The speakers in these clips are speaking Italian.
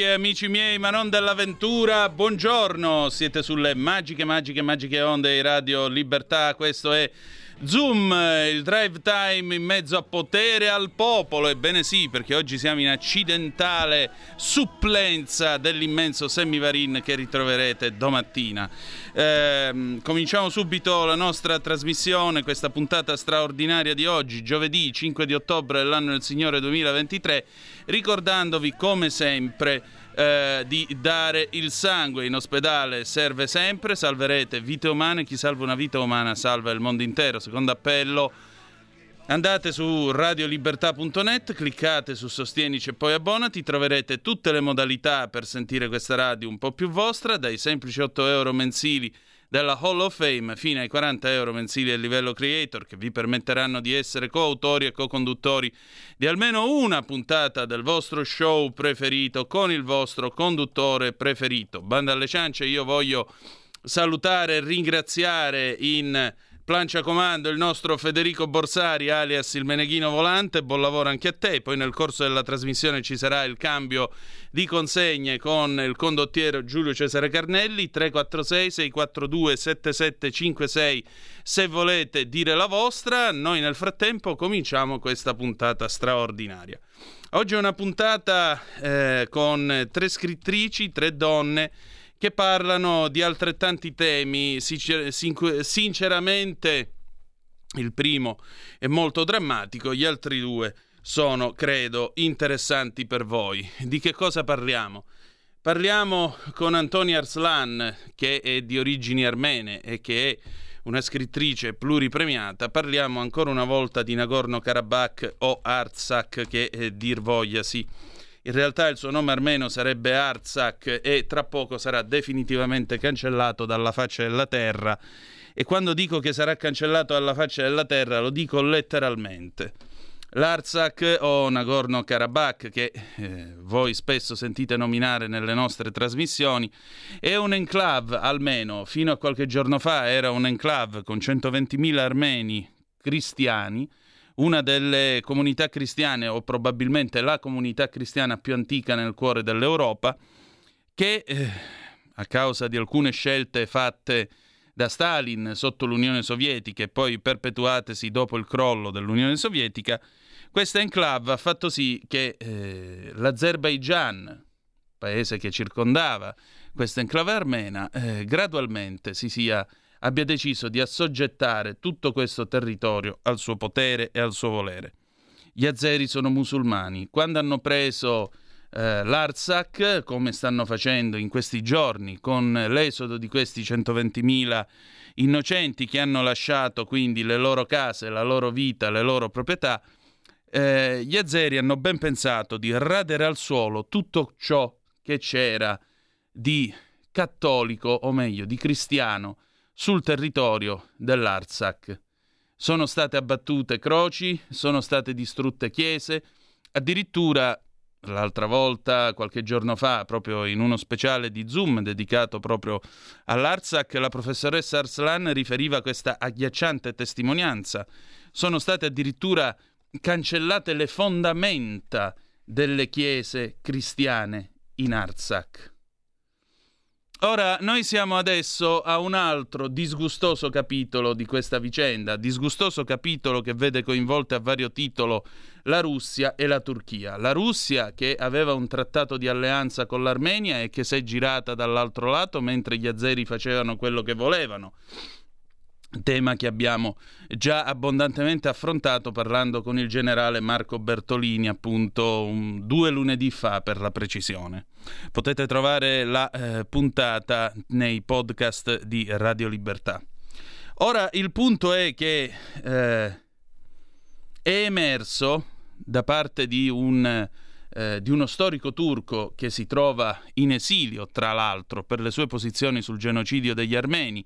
Amiche amici miei, ma non dell'avventura, buongiorno, siete sulle magiche, magiche, magiche onde di Radio Libertà, questo è Zoom, il drive time in mezzo a potere al popolo, ebbene sì, perché oggi siamo in accidentale supplenza dell'immenso semivarin che ritroverete domattina. Ehm, cominciamo subito la nostra trasmissione, questa puntata straordinaria di oggi, giovedì 5 di ottobre dell'anno del Signore 2023, ricordandovi come sempre eh, di dare il sangue. In ospedale serve sempre, salverete vite umane, chi salva una vita umana salva il mondo intero. Secondo appello Andate su radiolibertà.net, cliccate su Sostienici e poi abbonati, troverete tutte le modalità per sentire questa radio un po' più vostra, dai semplici 8 euro mensili della Hall of Fame fino ai 40 euro mensili a livello creator che vi permetteranno di essere coautori e co-conduttori di almeno una puntata del vostro show preferito con il vostro conduttore preferito. Banda alle ciance, io voglio salutare e ringraziare in plancia comando il nostro Federico Borsari alias il Meneghino Volante, buon lavoro anche a te, poi nel corso della trasmissione ci sarà il cambio di consegne con il condottiero Giulio Cesare Carnelli. 346 642 7756 se volete dire la vostra, noi nel frattempo cominciamo questa puntata straordinaria. Oggi è una puntata eh, con tre scrittrici, tre donne che parlano di altrettanti temi. Sincer- sin- sinceramente, il primo è molto drammatico, gli altri due sono, credo, interessanti per voi. Di che cosa parliamo? Parliamo con Antonia Arslan, che è di origini armene e che è una scrittrice pluripremiata. Parliamo ancora una volta di Nagorno-Karabakh o Artsakh, che eh, dir voglia sì. In realtà il suo nome armeno sarebbe Artsakh e tra poco sarà definitivamente cancellato dalla faccia della terra. E quando dico che sarà cancellato dalla faccia della terra lo dico letteralmente. L'Artsakh o Nagorno-Karabakh, che eh, voi spesso sentite nominare nelle nostre trasmissioni, è un enclave, almeno fino a qualche giorno fa era un enclave con 120.000 armeni cristiani, una delle comunità cristiane o probabilmente la comunità cristiana più antica nel cuore dell'Europa, che eh, a causa di alcune scelte fatte da Stalin sotto l'Unione Sovietica e poi perpetuatesi dopo il crollo dell'Unione Sovietica, questa enclave ha fatto sì che eh, l'Azerbaigian, paese che circondava questa enclave armena, eh, gradualmente si sia, abbia deciso di assoggettare tutto questo territorio al suo potere e al suo volere. Gli azeri sono musulmani. Quando hanno preso eh, l'Artsakh, come stanno facendo in questi giorni, con l'esodo di questi 120.000 innocenti che hanno lasciato quindi le loro case, la loro vita, le loro proprietà, eh, gli azeri hanno ben pensato di radere al suolo tutto ciò che c'era di cattolico, o meglio, di cristiano, sul territorio dell'Artsakh. Sono state abbattute croci, sono state distrutte chiese, addirittura l'altra volta, qualche giorno fa, proprio in uno speciale di Zoom dedicato proprio all'Artsakh, la professoressa Arslan riferiva questa agghiacciante testimonianza. Sono state addirittura cancellate le fondamenta delle chiese cristiane in Artsakh. Ora, noi siamo adesso a un altro disgustoso capitolo di questa vicenda, disgustoso capitolo che vede coinvolte a vario titolo la Russia e la Turchia. La Russia che aveva un trattato di alleanza con l'Armenia e che si è girata dall'altro lato mentre gli azeri facevano quello che volevano tema che abbiamo già abbondantemente affrontato parlando con il generale Marco Bertolini appunto un, due lunedì fa per la precisione. Potete trovare la eh, puntata nei podcast di Radio Libertà. Ora il punto è che eh, è emerso da parte di, un, eh, di uno storico turco che si trova in esilio, tra l'altro, per le sue posizioni sul genocidio degli armeni,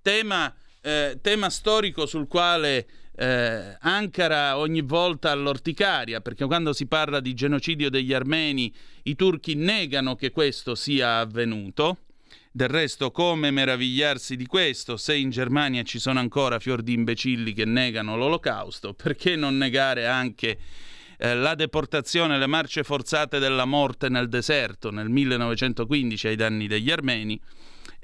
tema eh, tema storico sul quale eh, Ankara ogni volta all'orticaria, perché quando si parla di genocidio degli armeni i turchi negano che questo sia avvenuto. Del resto, come meravigliarsi di questo se in Germania ci sono ancora fior di imbecilli che negano l'olocausto? Perché non negare anche eh, la deportazione, le marce forzate della morte nel deserto nel 1915 ai danni degli armeni?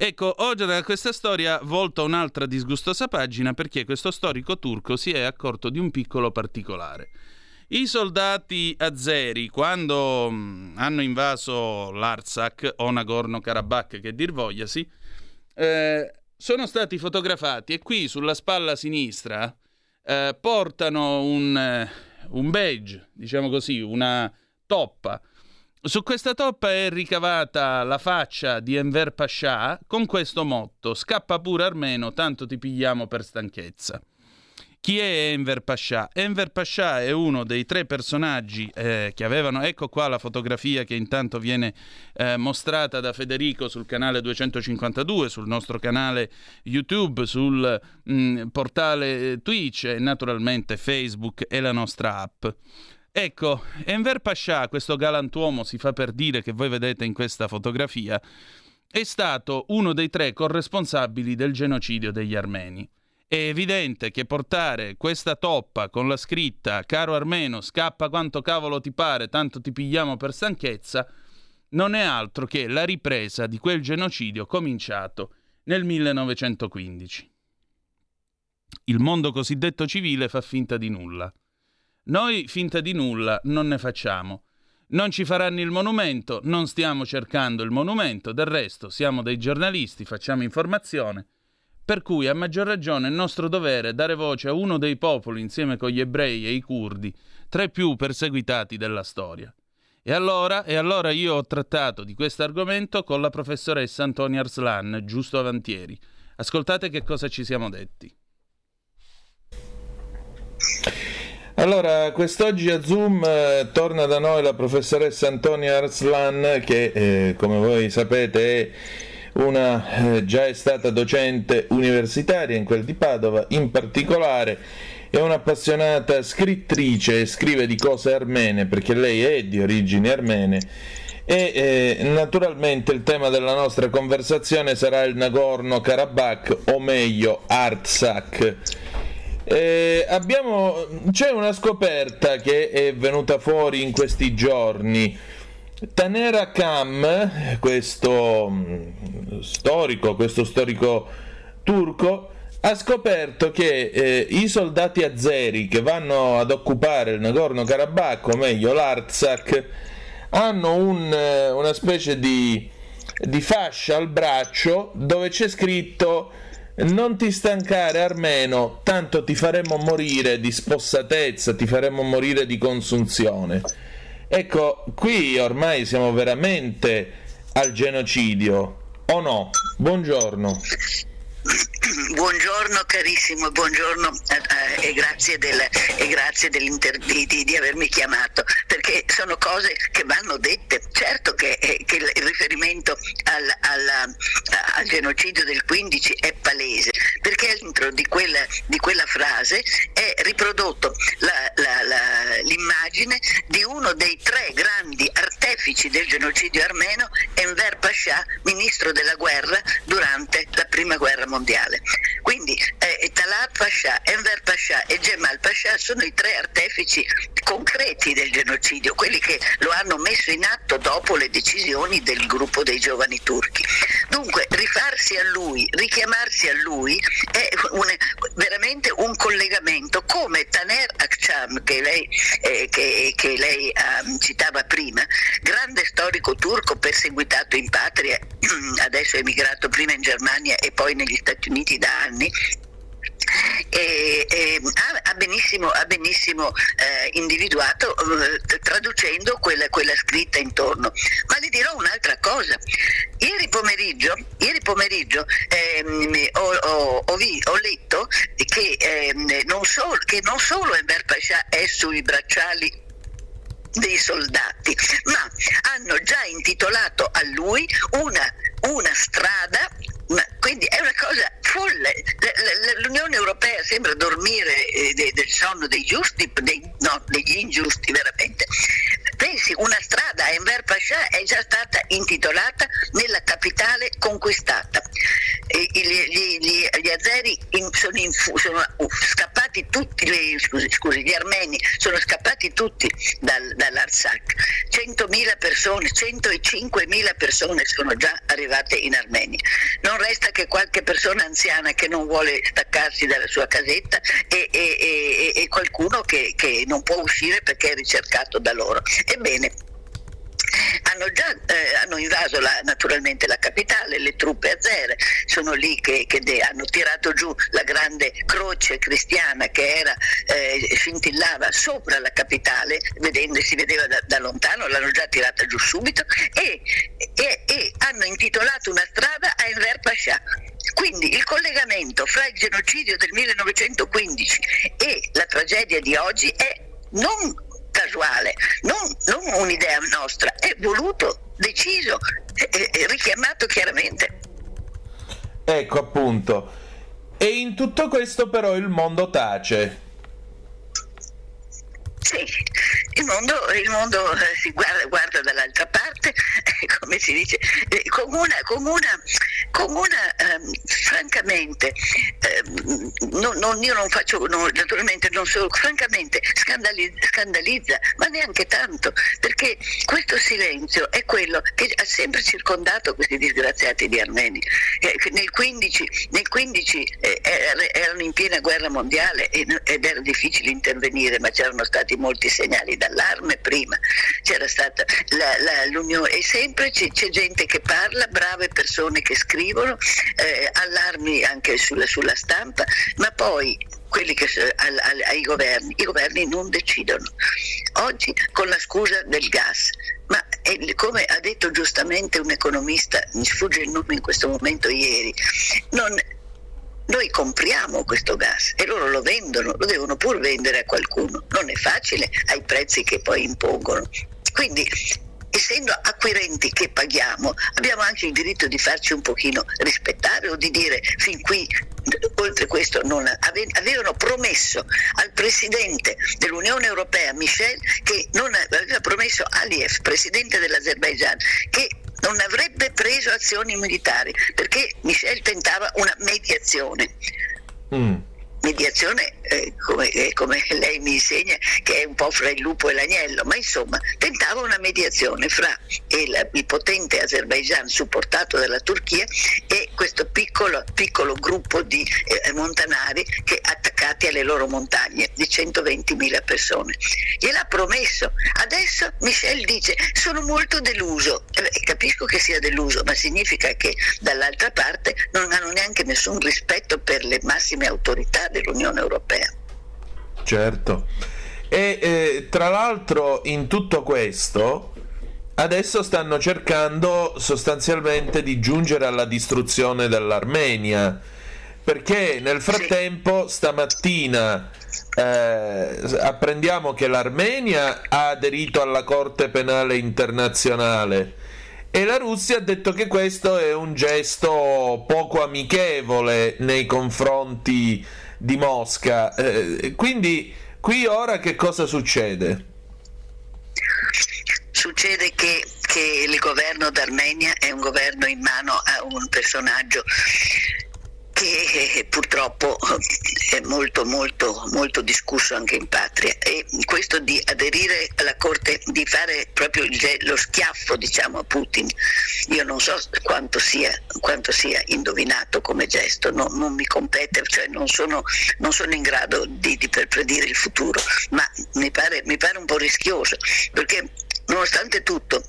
Ecco, oggi da questa storia volta un'altra disgustosa pagina perché questo storico turco si è accorto di un piccolo particolare. I soldati azeri, quando mh, hanno invaso l'Artsakh o Nagorno-Karabakh, che dir vogliasi, eh, sono stati fotografati e qui sulla spalla sinistra eh, portano un, eh, un badge, diciamo così, una toppa su questa toppa è ricavata la faccia di Enver Pasha con questo motto: Scappa pure Armeno, tanto ti pigliamo per stanchezza. Chi è Enver Pasha? Enver Pasha è uno dei tre personaggi eh, che avevano, ecco qua la fotografia che intanto viene eh, mostrata da Federico sul canale 252, sul nostro canale YouTube, sul mh, mm, portale Twitch e naturalmente Facebook e la nostra app. Ecco, Enver Pasha, questo galantuomo, si fa per dire che voi vedete in questa fotografia, è stato uno dei tre corresponsabili del genocidio degli armeni. È evidente che portare questa toppa con la scritta Caro armeno, scappa quanto cavolo ti pare, tanto ti pigliamo per stanchezza, non è altro che la ripresa di quel genocidio cominciato nel 1915. Il mondo cosiddetto civile fa finta di nulla. Noi finta di nulla non ne facciamo. Non ci faranno il monumento, non stiamo cercando il monumento, del resto siamo dei giornalisti, facciamo informazione. Per cui a maggior ragione è nostro dovere dare voce a uno dei popoli insieme con gli ebrei e i curdi, tra i più perseguitati della storia. E allora, e allora io ho trattato di questo argomento con la professoressa Antonia Arslan, giusto avantieri. Ascoltate che cosa ci siamo detti. Allora, quest'oggi a Zoom eh, torna da noi la professoressa Antonia Arslan che, eh, come voi sapete, è una, eh, già è stata docente universitaria in quel di Padova, in particolare è un'appassionata scrittrice, scrive di cose armene perché lei è di origini armene. E eh, naturalmente il tema della nostra conversazione sarà il Nagorno-Karabakh o meglio Artsakh eh, abbiamo, c'è una scoperta che è venuta fuori in questi giorni. Tanera Kam, questo mm, storico, questo storico turco ha scoperto che eh, i soldati azeri che vanno ad occupare il Nagorno-Karabakh, o meglio l'Artsakh, hanno un, eh, una specie di, di fascia al braccio dove c'è scritto non ti stancare armeno, tanto ti faremo morire di spossatezza, ti faremo morire di consunzione. Ecco, qui ormai siamo veramente al genocidio, o no? Buongiorno. Buongiorno carissimo, buongiorno eh, eh, e grazie, del, e grazie di, di- avermi chiamato, perché sono cose che vanno dette. Certo che, eh, che il riferimento al, alla- al genocidio del 15 è palese, perché dentro di quella, di quella frase è riprodotto la- la- la- l'immagine di uno dei tre grandi artefici del genocidio armeno, Enver Pasha, ministro della guerra durante la prima guerra mondiale. Quindi eh, Talat Pasha, Enver Pasha e Gemal Pasha sono i tre artefici concreti del genocidio, quelli che lo hanno messo in atto dopo le decisioni del gruppo dei giovani turchi. Dunque rifarsi a lui, richiamarsi a lui è un- veramente un collegamento come Taner Akçam che lei, eh, che- che lei ah, citava prima, grande storico turco perseguitato in patria, adesso emigrato prima in Germania e poi negli Stati Uniti da anni, e, e ha, ha benissimo, ha benissimo eh, individuato eh, traducendo quella, quella scritta intorno. Ma le dirò un'altra cosa. Ieri pomeriggio, ieri pomeriggio ehm, ho, ho- ho vi- ho letto che, ehm, non solo, che non solo Enver Pasha è sui bracciali dei soldati, ma hanno già intitolato a lui una, una strada, ma- quindi è una cosa folle. L'Unione Europea sembra dormire eh, de- del sonno dei giusti, dei- no, degli ingiusti veramente. Pensi, una strada a Enver Pasha è già stata intitolata nella capitale conquistata. Gli, gli- gli- gli azeri in- sono, infu- sono scappati tutti, scusi, scusi, gli armeni sono scappati tutti dal, dall'Artsakh. 100.000 persone, 105.000 persone sono già arrivate in Armenia. Non resta che qualche persona anziana che non vuole staccarsi dalla sua casetta e, e- e- e qualcuno che, che non può uscire perché è ricercato da loro. Ebbene, hanno già eh, hanno invaso la- naturalmente la capitale, le truppe azere sono lì che, che de- hanno tirato giù la grande croce cristiana che era, eh, scintillava sopra la capitale, vedendo, si vedeva da, da lontano, l'hanno già tirata giù subito e, e- e hanno intitolato una strada a Enver Pasha. Quindi il collegamento fra il genocidio del 1915 e la tragedia di oggi è non casuale, non, non un'idea nostra, è voluto, deciso, e- e richiamato chiaramente. Ecco appunto. E in tutto questo però il mondo tace. Sì, il mondo, il mondo, eh, si guarda, guarda dall'altra parte, eh, come si dice, eh, con una, con una, con una ehm, francamente, ehm, non- non- io non faccio, no, naturalmente non solo, francamente scandali- scandalizza, ma neanche tanto, perché questo silenzio è quello che ha sempre circondato questi disgraziati di armeni. Eh, nel 15, nel 15 eh, er- erano in piena guerra mondiale ed era difficile intervenire, ma c'erano stati molti segnali d'allarme prima, c'era stata la- la- l'unione e sempre c'è, c'è gente che parla, brave persone che scrivono, eh, allarmi anche sulla, sulla stampa, ma poi quelli che al- al- ai governi, i governi non decidono. Oggi con la scusa del gas, ma eh, come ha detto giustamente un economista, mi sfugge il nome in questo momento ieri, non, noi compriamo questo gas e loro lo vendono, lo devono pur vendere a qualcuno. Non è facile ai prezzi che poi impongono. Quindi, essendo acquirenti che paghiamo, abbiamo anche il diritto di farci un pochino rispettare o di dire fin qui, oltre questo, non ave- avevano promesso al presidente dell'Unione Europea, Michel, che non aveva promesso Aliyev, presidente dell'Azerbaijan, che non avrebbe preso azioni militari perché Michel tentava una mediazione. Mm. Mediazione eh, come, eh, come lei mi insegna che è un po' fra il lupo e l'agnello, ma insomma tentava una mediazione fra il, il potente Azerbaijan supportato dalla Turchia e questo piccolo, piccolo gruppo di eh, montanari che attaccati alle loro montagne di 120.000 persone. Gliel'ha promesso. Adesso Michel dice sono molto deluso. Eh capisco che sia deluso, ma significa che dall'altra parte non hanno neanche nessun rispetto per le massime autorità dell'Unione Europea. Certo. E eh, tra l'altro in tutto questo adesso stanno cercando sostanzialmente di giungere alla distruzione dell'Armenia. Perché nel frattempo stamattina eh, apprendiamo che l'Armenia ha aderito alla Corte Penale Internazionale e la Russia ha detto che questo è un gesto poco amichevole nei confronti di Mosca. Eh, quindi qui ora che cosa succede? Succede che, che il governo d'Armenia è un governo in mano a un personaggio che purtroppo è molto molto molto discusso anche in patria. E questo di aderire alla corte di fare proprio lo schiaffo diciamo a Putin io non so quanto sia, quanto sia indovinato come gesto no- non mi compete cioè non sono, non sono in grado di, di predire il futuro ma mi pare, mi pare un po' rischioso perché nonostante tutto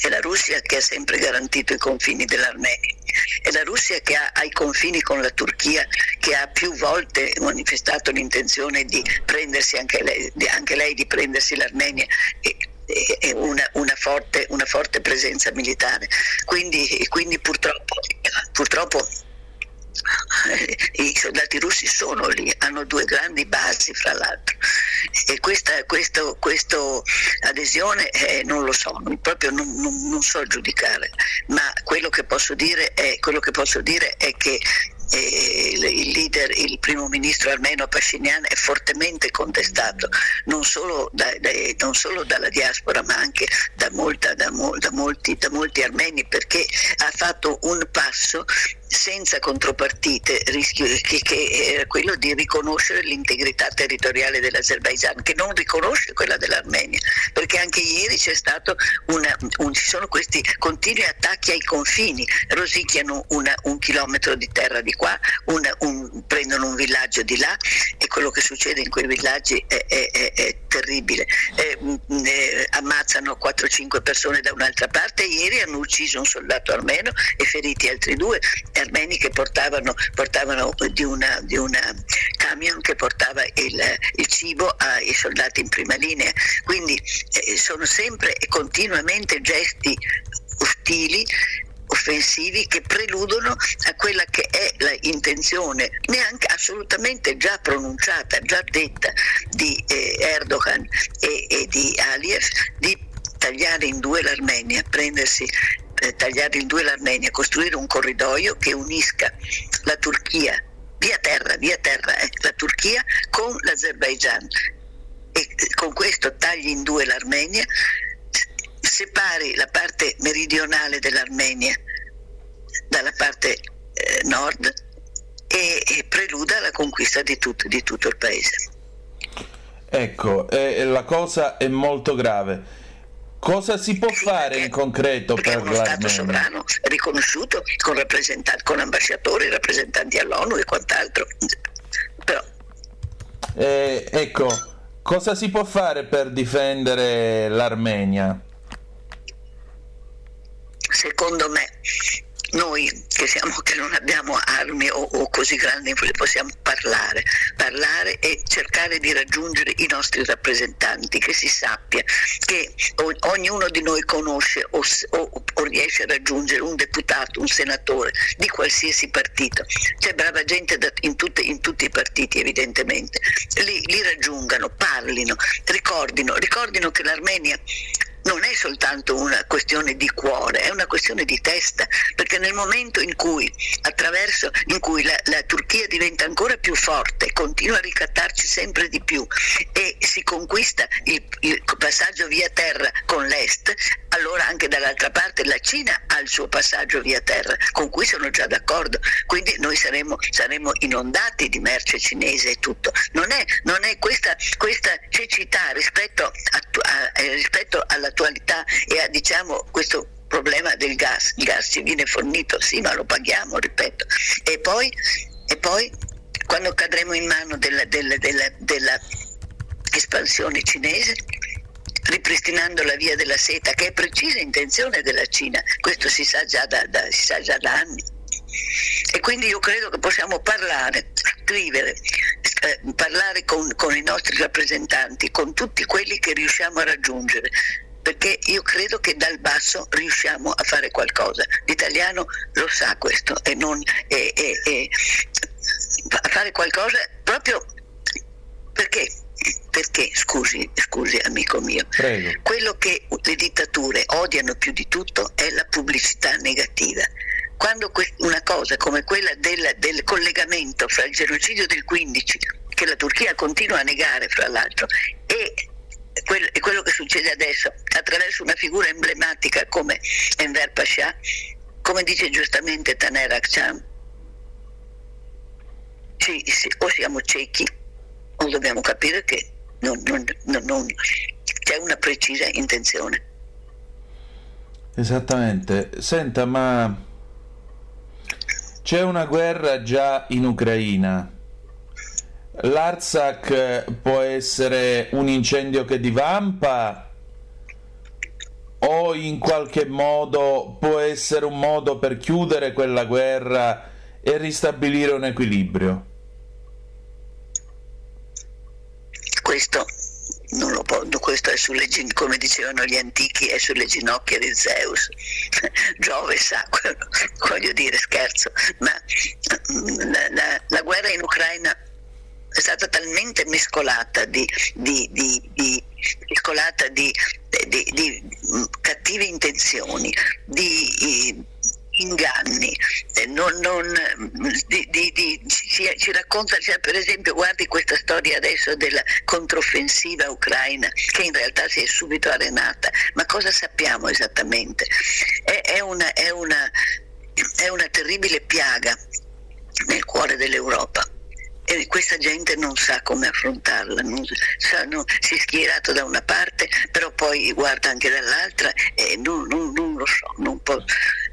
è la Russia che ha sempre garantito i confini dell'Armenia, è la Russia che ha ai confini con la Turchia, che ha più volte manifestato l'intenzione di prendersi anche lei, anche lei di prendersi l'Armenia. E, e una, una, forte, una forte presenza militare. Quindi, quindi purtroppo, purtroppo i soldati russi sono lì, hanno due grandi basi fra l'altro. E questa questo, questo adesione eh, non lo so, non, proprio non, non, non, so giudicare, ma quello che posso dire è, che posso dire è che eh, il leader, il primo ministro armeno Pashinyan è fortemente contestato non solo, da, da, non solo dalla diaspora ma anche da, molta, da, molti, da molti armeni perché ha fatto un passo senza contropartite, rischio che, che era quello di riconoscere l'integrità territoriale dell'Azerbaijan, che non riconosce quella dell'Armenia, perché anche ieri c'è stato una, un, ci sono questi continui attacchi ai confini, rosicchiano una, un chilometro di terra di qua, una, un, prendono un villaggio di là e quello che succede in quei villaggi è, è, è, è terribile. Eh, eh, ammazzano 4-5 persone da un'altra parte, ieri hanno ucciso un soldato armeno e feriti altri due armeni che portavano, portavano di, una, di una camion che portava il, il, cibo ai soldati in prima linea. Quindi eh, sono sempre e continuamente gesti ostili offensivi che preludono a quella che è l'intenzione neanche assolutamente già pronunciata, già detta di eh, Erdogan e, e di Aliyev di tagliare in due l'Armenia, prendersi eh, tagliare in due l'Armenia, costruire un corridoio che unisca la Turchia, via terra, via terra, eh, la Turchia con l'Azerbaijan. E eh, con questo tagli in due l'Armenia, separi la parte meridionale dell'Armenia dalla parte eh, nord e, e, preluda la conquista di, tut, di tutto il paese. Ecco, eh, la cosa è molto grave. Cosa si può fare in concreto per l'Armenia? Uno Stato sovrano riconosciuto con, con ambasciatori, rappresentanti all'ONU e quant'altro. Però... Eh, ecco, cosa si può fare per difendere l'Armenia? Secondo me noi che, siamo, che non abbiamo armi o, o, così grandi possiamo parlare, parlare e cercare di raggiungere i nostri rappresentanti, che si sappia che ognuno di noi conosce o, o, o riesce a raggiungere un deputato, un senatore di qualsiasi partito. C'è brava gente da, in, tutte, in, tutti i partiti evidentemente, li, li raggiungano, parlino, ricordino, ricordino che l'Armenia non è soltanto una questione di cuore, è una questione di testa, perché nel momento in cui, attraverso, in cui la, la Turchia diventa ancora più forte, continua a ricattarci sempre di più e si conquista il, il passaggio via terra con l'Est, allora anche dall'altra parte la Cina ha il suo passaggio via terra, con cui sono già d'accordo, quindi noi saremo, saremo inondati di merce cinese e tutto. Non è, non è questa, questa cecità rispetto, attu- a- eh, rispetto all'attualità e a diciamo, questo problema del gas, il gas ci viene fornito, sì, ma lo paghiamo, ripeto. E poi, e poi quando cadremo in mano della, della- della- della espansione cinese, ripristinando la via della seta, che è precisa intenzione della Cina, questo si sa già da, da- sa già da anni. E quindi io credo che possiamo parlare, scrivere, eh, parlare con, con i nostri rappresentanti, con tutti quelli che riusciamo a raggiungere, perché io credo che dal basso riusciamo a fare qualcosa. L'italiano lo sa questo e non e- e- e a fare qualcosa proprio perché? Perché, scusi, scusi amico mio, Prego. quello che le dittature odiano più di tutto è la pubblicità negativa. Quando que- una cosa come quella del, del collegamento fra il genocidio del 15, che la Turchia continua a negare fra l'altro, e e quello che succede adesso attraverso una figura emblematica come Enver Pasha, come dice giustamente Taner Akçam, sì, sì, o siamo ciechi o dobbiamo capire che non- non- non- c'è una precisa intenzione. Esattamente. Senta, ma c'è una guerra già in Ucraina. L'Artsakh può essere un incendio che divampa o in qualche modo può essere un modo per chiudere quella guerra e ristabilire un equilibrio? Questo può, questo è sulle, come dicevano gli antichi, è sulle ginocchia di Zeus. Giove sa, quello, voglio dire, scherzo, ma mm, la, la- la guerra in Ucraina è stata talmente mescolata di, di- di- di- mescolata mm, cattive intenzioni, di eh, inganni, eh, non- non, di- di- di- ci, ci racconta, cioè, per esempio, guardi questa storia adesso della controffensiva ucraina, che in realtà si è subito arenata, ma cosa sappiamo esattamente? È, è una, è una- è una terribile piaga nel cuore dell'Europa. E questa gente non sa come affrontarla, sa- non- si è schierato da una parte, però poi guarda anche dall'altra e non, non- non lo so, non può,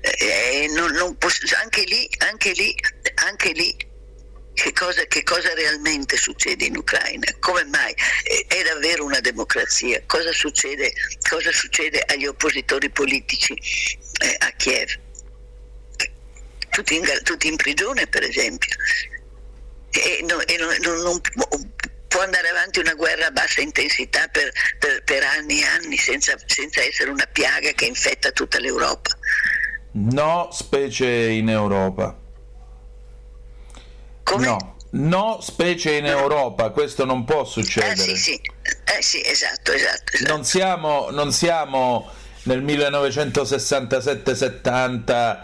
eh, non posso- anche lì, anche lì, anche lì che cosa, che cosa realmente succede in Ucraina? Come mai? Eh, È davvero una democrazia? Cosa succede, cosa succede agli oppositori politici eh, a Kiev? Tutti in, tutti in prigione, per esempio. E, no- e no- non, non pu- può andare avanti una guerra a bassa intensità per, per- per anni e anni senza, senza essere una piaga che infetta tutta l'Europa. No, specie in Europa. Come? No, no, specie in Europa, questo non può Eh succedere. sì, sì, eh, sì esatto, esatto. esatto. Non siamo, non siamo nel 1967-70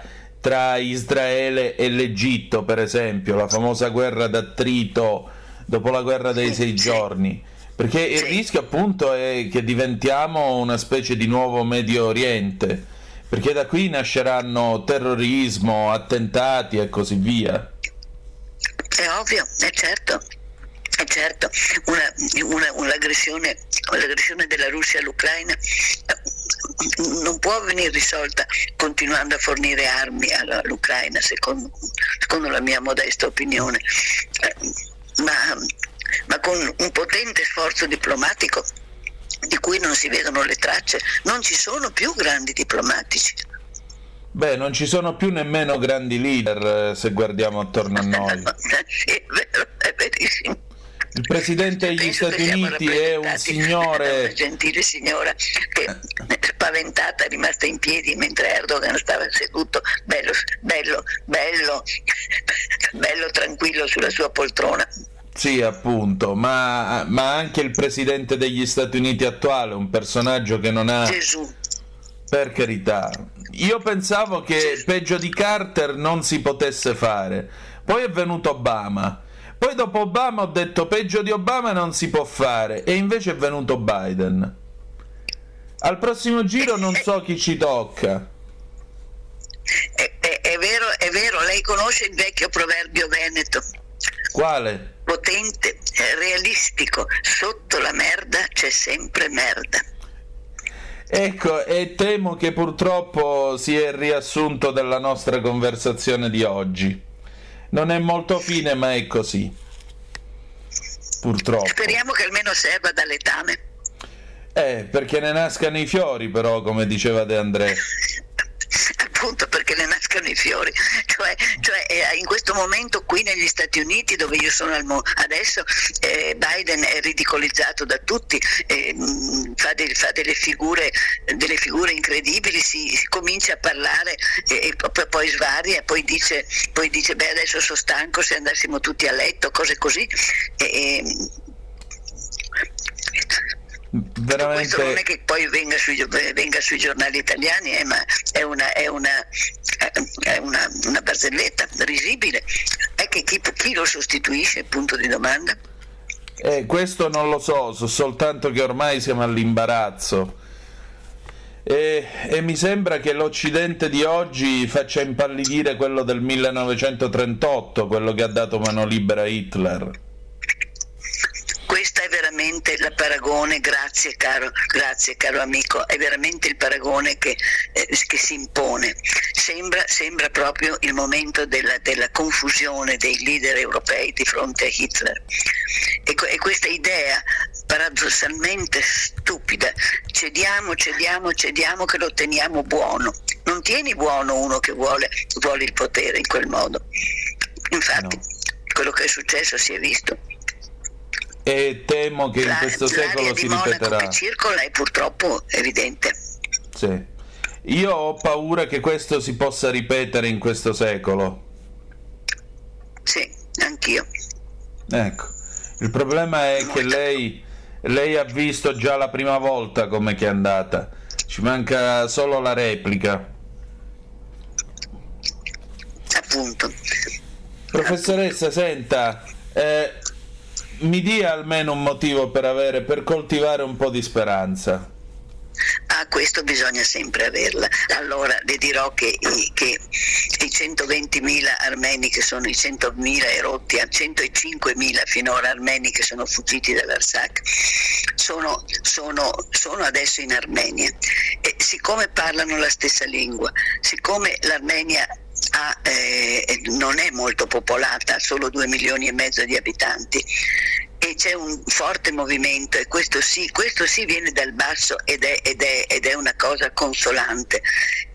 tra Israele e l'Egitto, per esempio, la famosa guerra d'attrito dopo la guerra dei sei giorni. Perché il rischio appunto è che diventiamo una specie di nuovo Medio Oriente, perché da qui nasceranno terrorismo, attentati e così via. È ovvio, è certo. È certo, una, una- un'aggressione, l'aggressione della Russia all'Ucraina non può venire risolta continuando a fornire armi all'Ucraina, secondo, secondo la mia modesta opinione, Eh, ma, ma con un potente sforzo diplomatico di cui non si vedono le tracce. Non ci sono più grandi diplomatici. Beh, non ci sono più nemmeno grandi leader eh, se guardiamo attorno a noi. è verissimo. Il presidente degli Penso Stati Uniti è un da una signore. gentile signora che spaventata è rimasta in piedi mentre Erdogan stava seduto bello bello bello bello tranquillo sulla sua poltrona Sì, appunto, ma, ma anche il presidente degli Stati Uniti attuale, un personaggio che non ha... Gesù. Per carità, io pensavo che peggio di Carter non si potesse fare. Poi è venuto Obama. Poi dopo Obama ho detto peggio di Obama non si può fare. E invece è venuto Biden. Al prossimo giro non so chi ci tocca. È, è- è vero, è vero, lei conosce il vecchio proverbio veneto, Quale? potente, eh, realistico, sotto la merda c'è sempre merda. Ecco, e temo che purtroppo sia il riassunto della nostra conversazione di oggi. Non è molto fine, ma è così. Purtroppo. Speriamo che almeno serva da letame. Eh, perché ne nascano i fiori, però, come diceva De André. appunto perché ne nascano i fiori. Cioè, cioè, eh, in questo momento qui negli Stati Uniti dove io sono mo- adesso eh, Biden è ridicolizzato da tutti eh, fa, de- fa delle, figure, delle figure incredibili si, si comincia a parlare e, e poi, poi svaria poi dice, poi dice beh adesso sono stanco se andassimo tutti a letto cose così. E, e, questo non è Veramente. che poi venga sui, venga sui giornali italiani, eh, ma è una, è una, è una, una barzelletta risibile. È che chi, chi lo sostituisce, punto di domanda? Eh, questo non lo so, so soltanto che ormai siamo all'imbarazzo. E, e mi sembra che l'Occidente di oggi faccia impallidire quello del 1938, quello che ha dato mano libera a Hitler. Questa è veramente il paragone, grazie caro, grazie caro amico, è veramente il paragone che, eh, che si impone. Sembra, sembra proprio il momento della, della confusione dei leader europei di fronte a Hitler. E, e questa idea paradossalmente stupida, cediamo, cediamo, cediamo che lo teniamo buono. Non tieni buono uno che vuole, vuole il potere in quel modo. Infatti, No. quello che è successo si è visto. E temo che in La- questo l'aria secolo si ripeterà. che circola è purtroppo evidente. Sì. Io ho paura che questo si possa ripetere in questo secolo. Sì, anch'io. Ecco, il problema è che lei, lei ha visto già la prima volta come che è andata. Ci manca solo la replica. Appunto. Professoressa, senta, eh, mi dia almeno un motivo per avere, per coltivare un po' di speranza. Ah, questo bisogna sempre averla. Allora le dirò che, i- che i 120.000 armeni che sono i 100.000 erotti, a 105.000 finora armeni che sono fuggiti dall'Arsak, sono, sono, sono adesso in Armenia. E siccome parlano la stessa lingua, siccome l'Armenia ha, eh, non è molto popolata, ha solo 2 milioni e mezzo di abitanti, e c'è un forte movimento e questo sì, questo sì viene dal basso ed è, ed è- ed è una cosa consolante.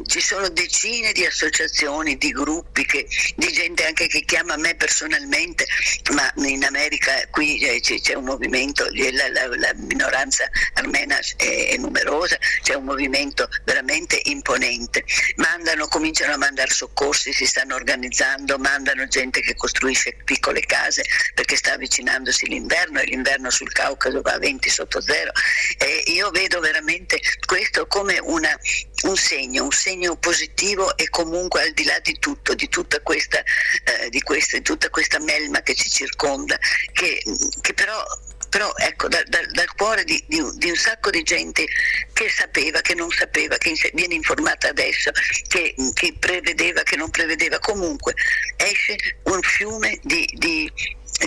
Ci sono decine di associazioni, di gruppi, che- di gente anche che chiama me personalmente, ma in America qui eh, c'è, c'è un movimento, la, la- la minoranza armena è, è numerosa, c'è un movimento veramente imponente. Mandano, cominciano a mandare soccorsi, si stanno organizzando, mandano gente che costruisce piccole case perché sta avvicinandosi l'inverno e l'inverno sul Caucaso va a 20 sotto zero. E io vedo veramente questo come una- un segno, un segno positivo e comunque al di là di tutto, di tutta questa, eh, di questa, di tutta questa melma che ci circonda, che, che però però ecco da- da- dal cuore di, di un- di un sacco di gente che sapeva, che non sapeva, che viene informata adesso, che, che prevedeva, che non prevedeva, comunque esce un fiume di,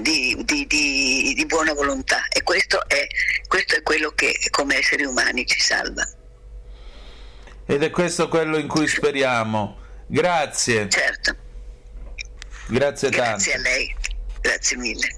di- di- di- di- buona volontà e questo è, questo è quello che come esseri umani ci salva. Ed è questo quello in cui speriamo. Grazie, Certo, grazie tanto. grazie a lei, grazie mille.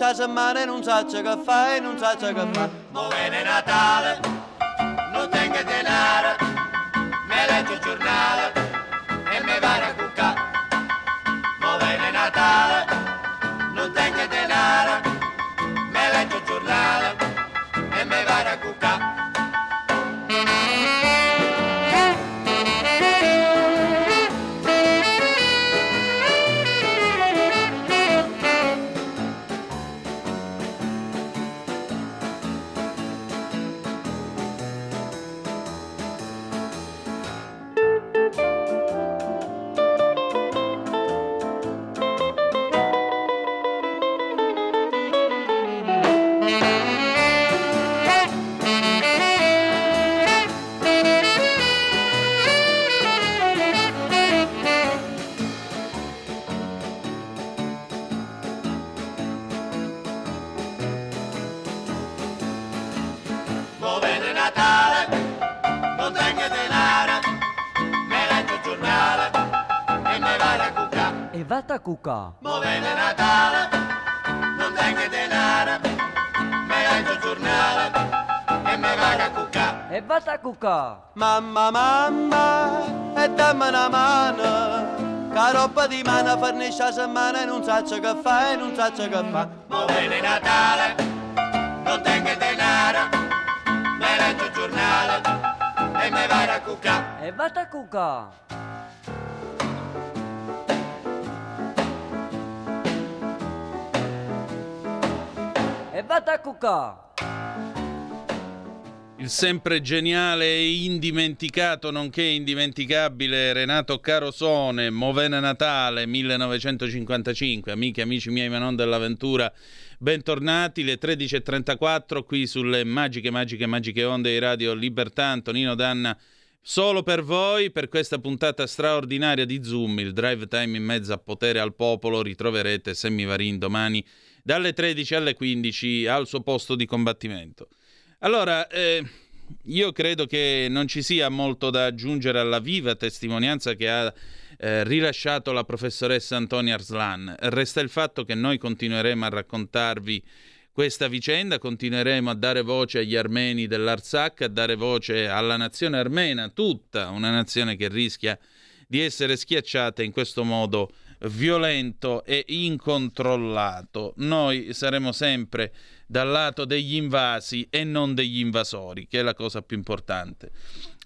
Rimane fornisce la settimana e non sa che fa e non sa che fa. Mo viene Natale, cucca. E vata a cucca. Mamma, mamma, e dammi una mano, che roba di mano fornisce la settimana e non sa che fa e non sa che fa. Viene Natale, non tengo denaro, me leggo il giornale e me vado a cucca. E vata a cucca. E vata a cucca. Il sempre geniale e indimenticato, nonché indimenticabile Renato Carosone, Movena Natale 1955. Amiche amici miei, ma non dell'avventura, bentornati. Le 13.34 qui sulle magiche, magiche, magiche onde di Radio Libertà. Antonino Danna solo per voi, per questa puntata straordinaria di Zoom, il drive time in mezzo a potere al popolo. Ritroverete Semivarin domani dalle 13 alle 15 al suo posto di combattimento. Allora, eh, io credo che non ci sia molto da aggiungere alla viva testimonianza che ha eh, rilasciato la professoressa Antonia Arslan. Resta il fatto che noi continueremo a raccontarvi questa vicenda, continueremo a dare voce agli armeni dell'Artsakh, a dare voce alla nazione armena, tutta una nazione che rischia di essere schiacciata in questo modo violento e incontrollato. Noi saremo sempre dal lato degli invasi e non degli invasori, che è la cosa più importante.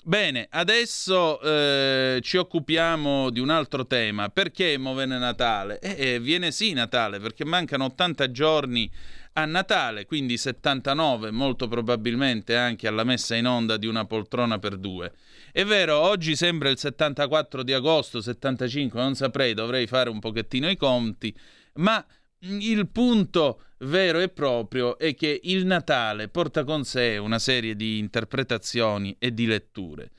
Bene, adesso eh, ci occupiamo di un altro tema. Perché mo viene Natale? Eh, viene sì Natale, perché mancano 80 giorni a Natale, quindi 79 molto probabilmente anche alla messa in onda di una poltrona per due. È vero, oggi sembra il 74 di agosto, 75, non saprei, dovrei fare un pochettino i conti, ma il punto vero e proprio è che il Natale porta con sé una serie di interpretazioni e di letture.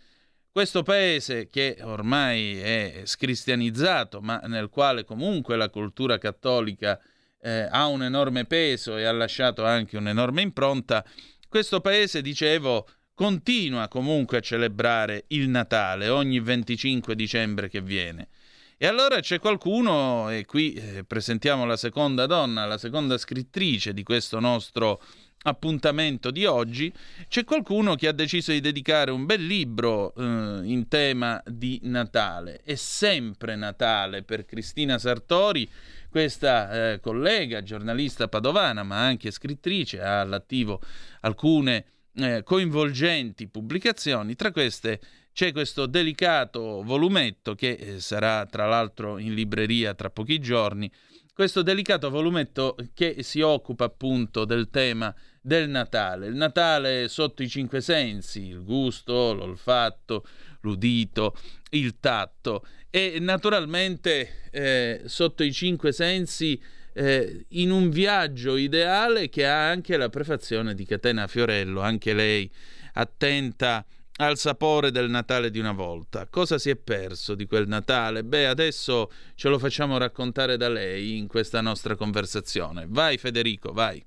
Questo paese che ormai è scristianizzato, ma nel quale comunque la cultura cattolica eh, ha un enorme peso e ha lasciato anche un'enorme impronta, questo paese, dicevo, continua comunque a celebrare il Natale ogni 25 dicembre che viene. E allora c'è qualcuno, e qui eh, presentiamo la seconda donna, la seconda scrittrice di questo nostro appuntamento di oggi, c'è qualcuno che ha deciso di dedicare un bel libro eh, in tema di Natale. È sempre Natale per Cristina Sartori, questa eh, collega, giornalista padovana, ma anche scrittrice, ha all'attivo alcune eh, coinvolgenti pubblicazioni. Tra queste c'è questo delicato volumetto che eh, sarà tra l'altro in libreria tra pochi giorni. Questo delicato volumetto che si occupa appunto del tema del Natale. Il Natale sotto i cinque sensi, il gusto, l'olfatto, l'udito, il tatto e naturalmente eh, sotto i cinque sensi eh, in un viaggio ideale che ha anche la prefazione di Catena Fiorello, anche lei attenta al sapore del Natale di una volta. Cosa si è perso di quel Natale? Beh, adesso ce lo facciamo raccontare da lei in questa nostra conversazione. Vai Federico, vai.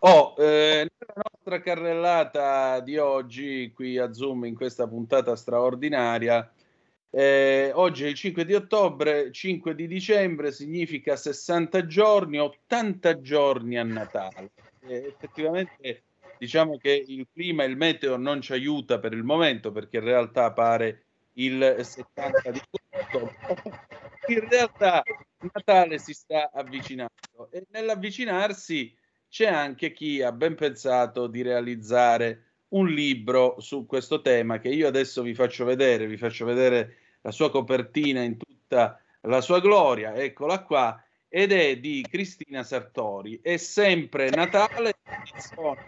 Oh, eh, nella nostra carrellata di oggi qui a Zoom in questa puntata straordinaria, eh, oggi è il 5 di ottobre, 5 di dicembre significa 60 giorni, 80 giorni a Natale. Eh, effettivamente diciamo che il clima e il meteo non ci aiuta per il momento perché in realtà pare il 70 di ottobre. In realtà Natale si sta avvicinando e nell'avvicinarsi c'è anche chi ha ben pensato di realizzare un libro su questo tema che io adesso vi faccio vedere, vi faccio vedere la sua copertina in tutta la sua gloria, eccola qua, ed è di Cristina Sartori. È sempre Natale, edizioni,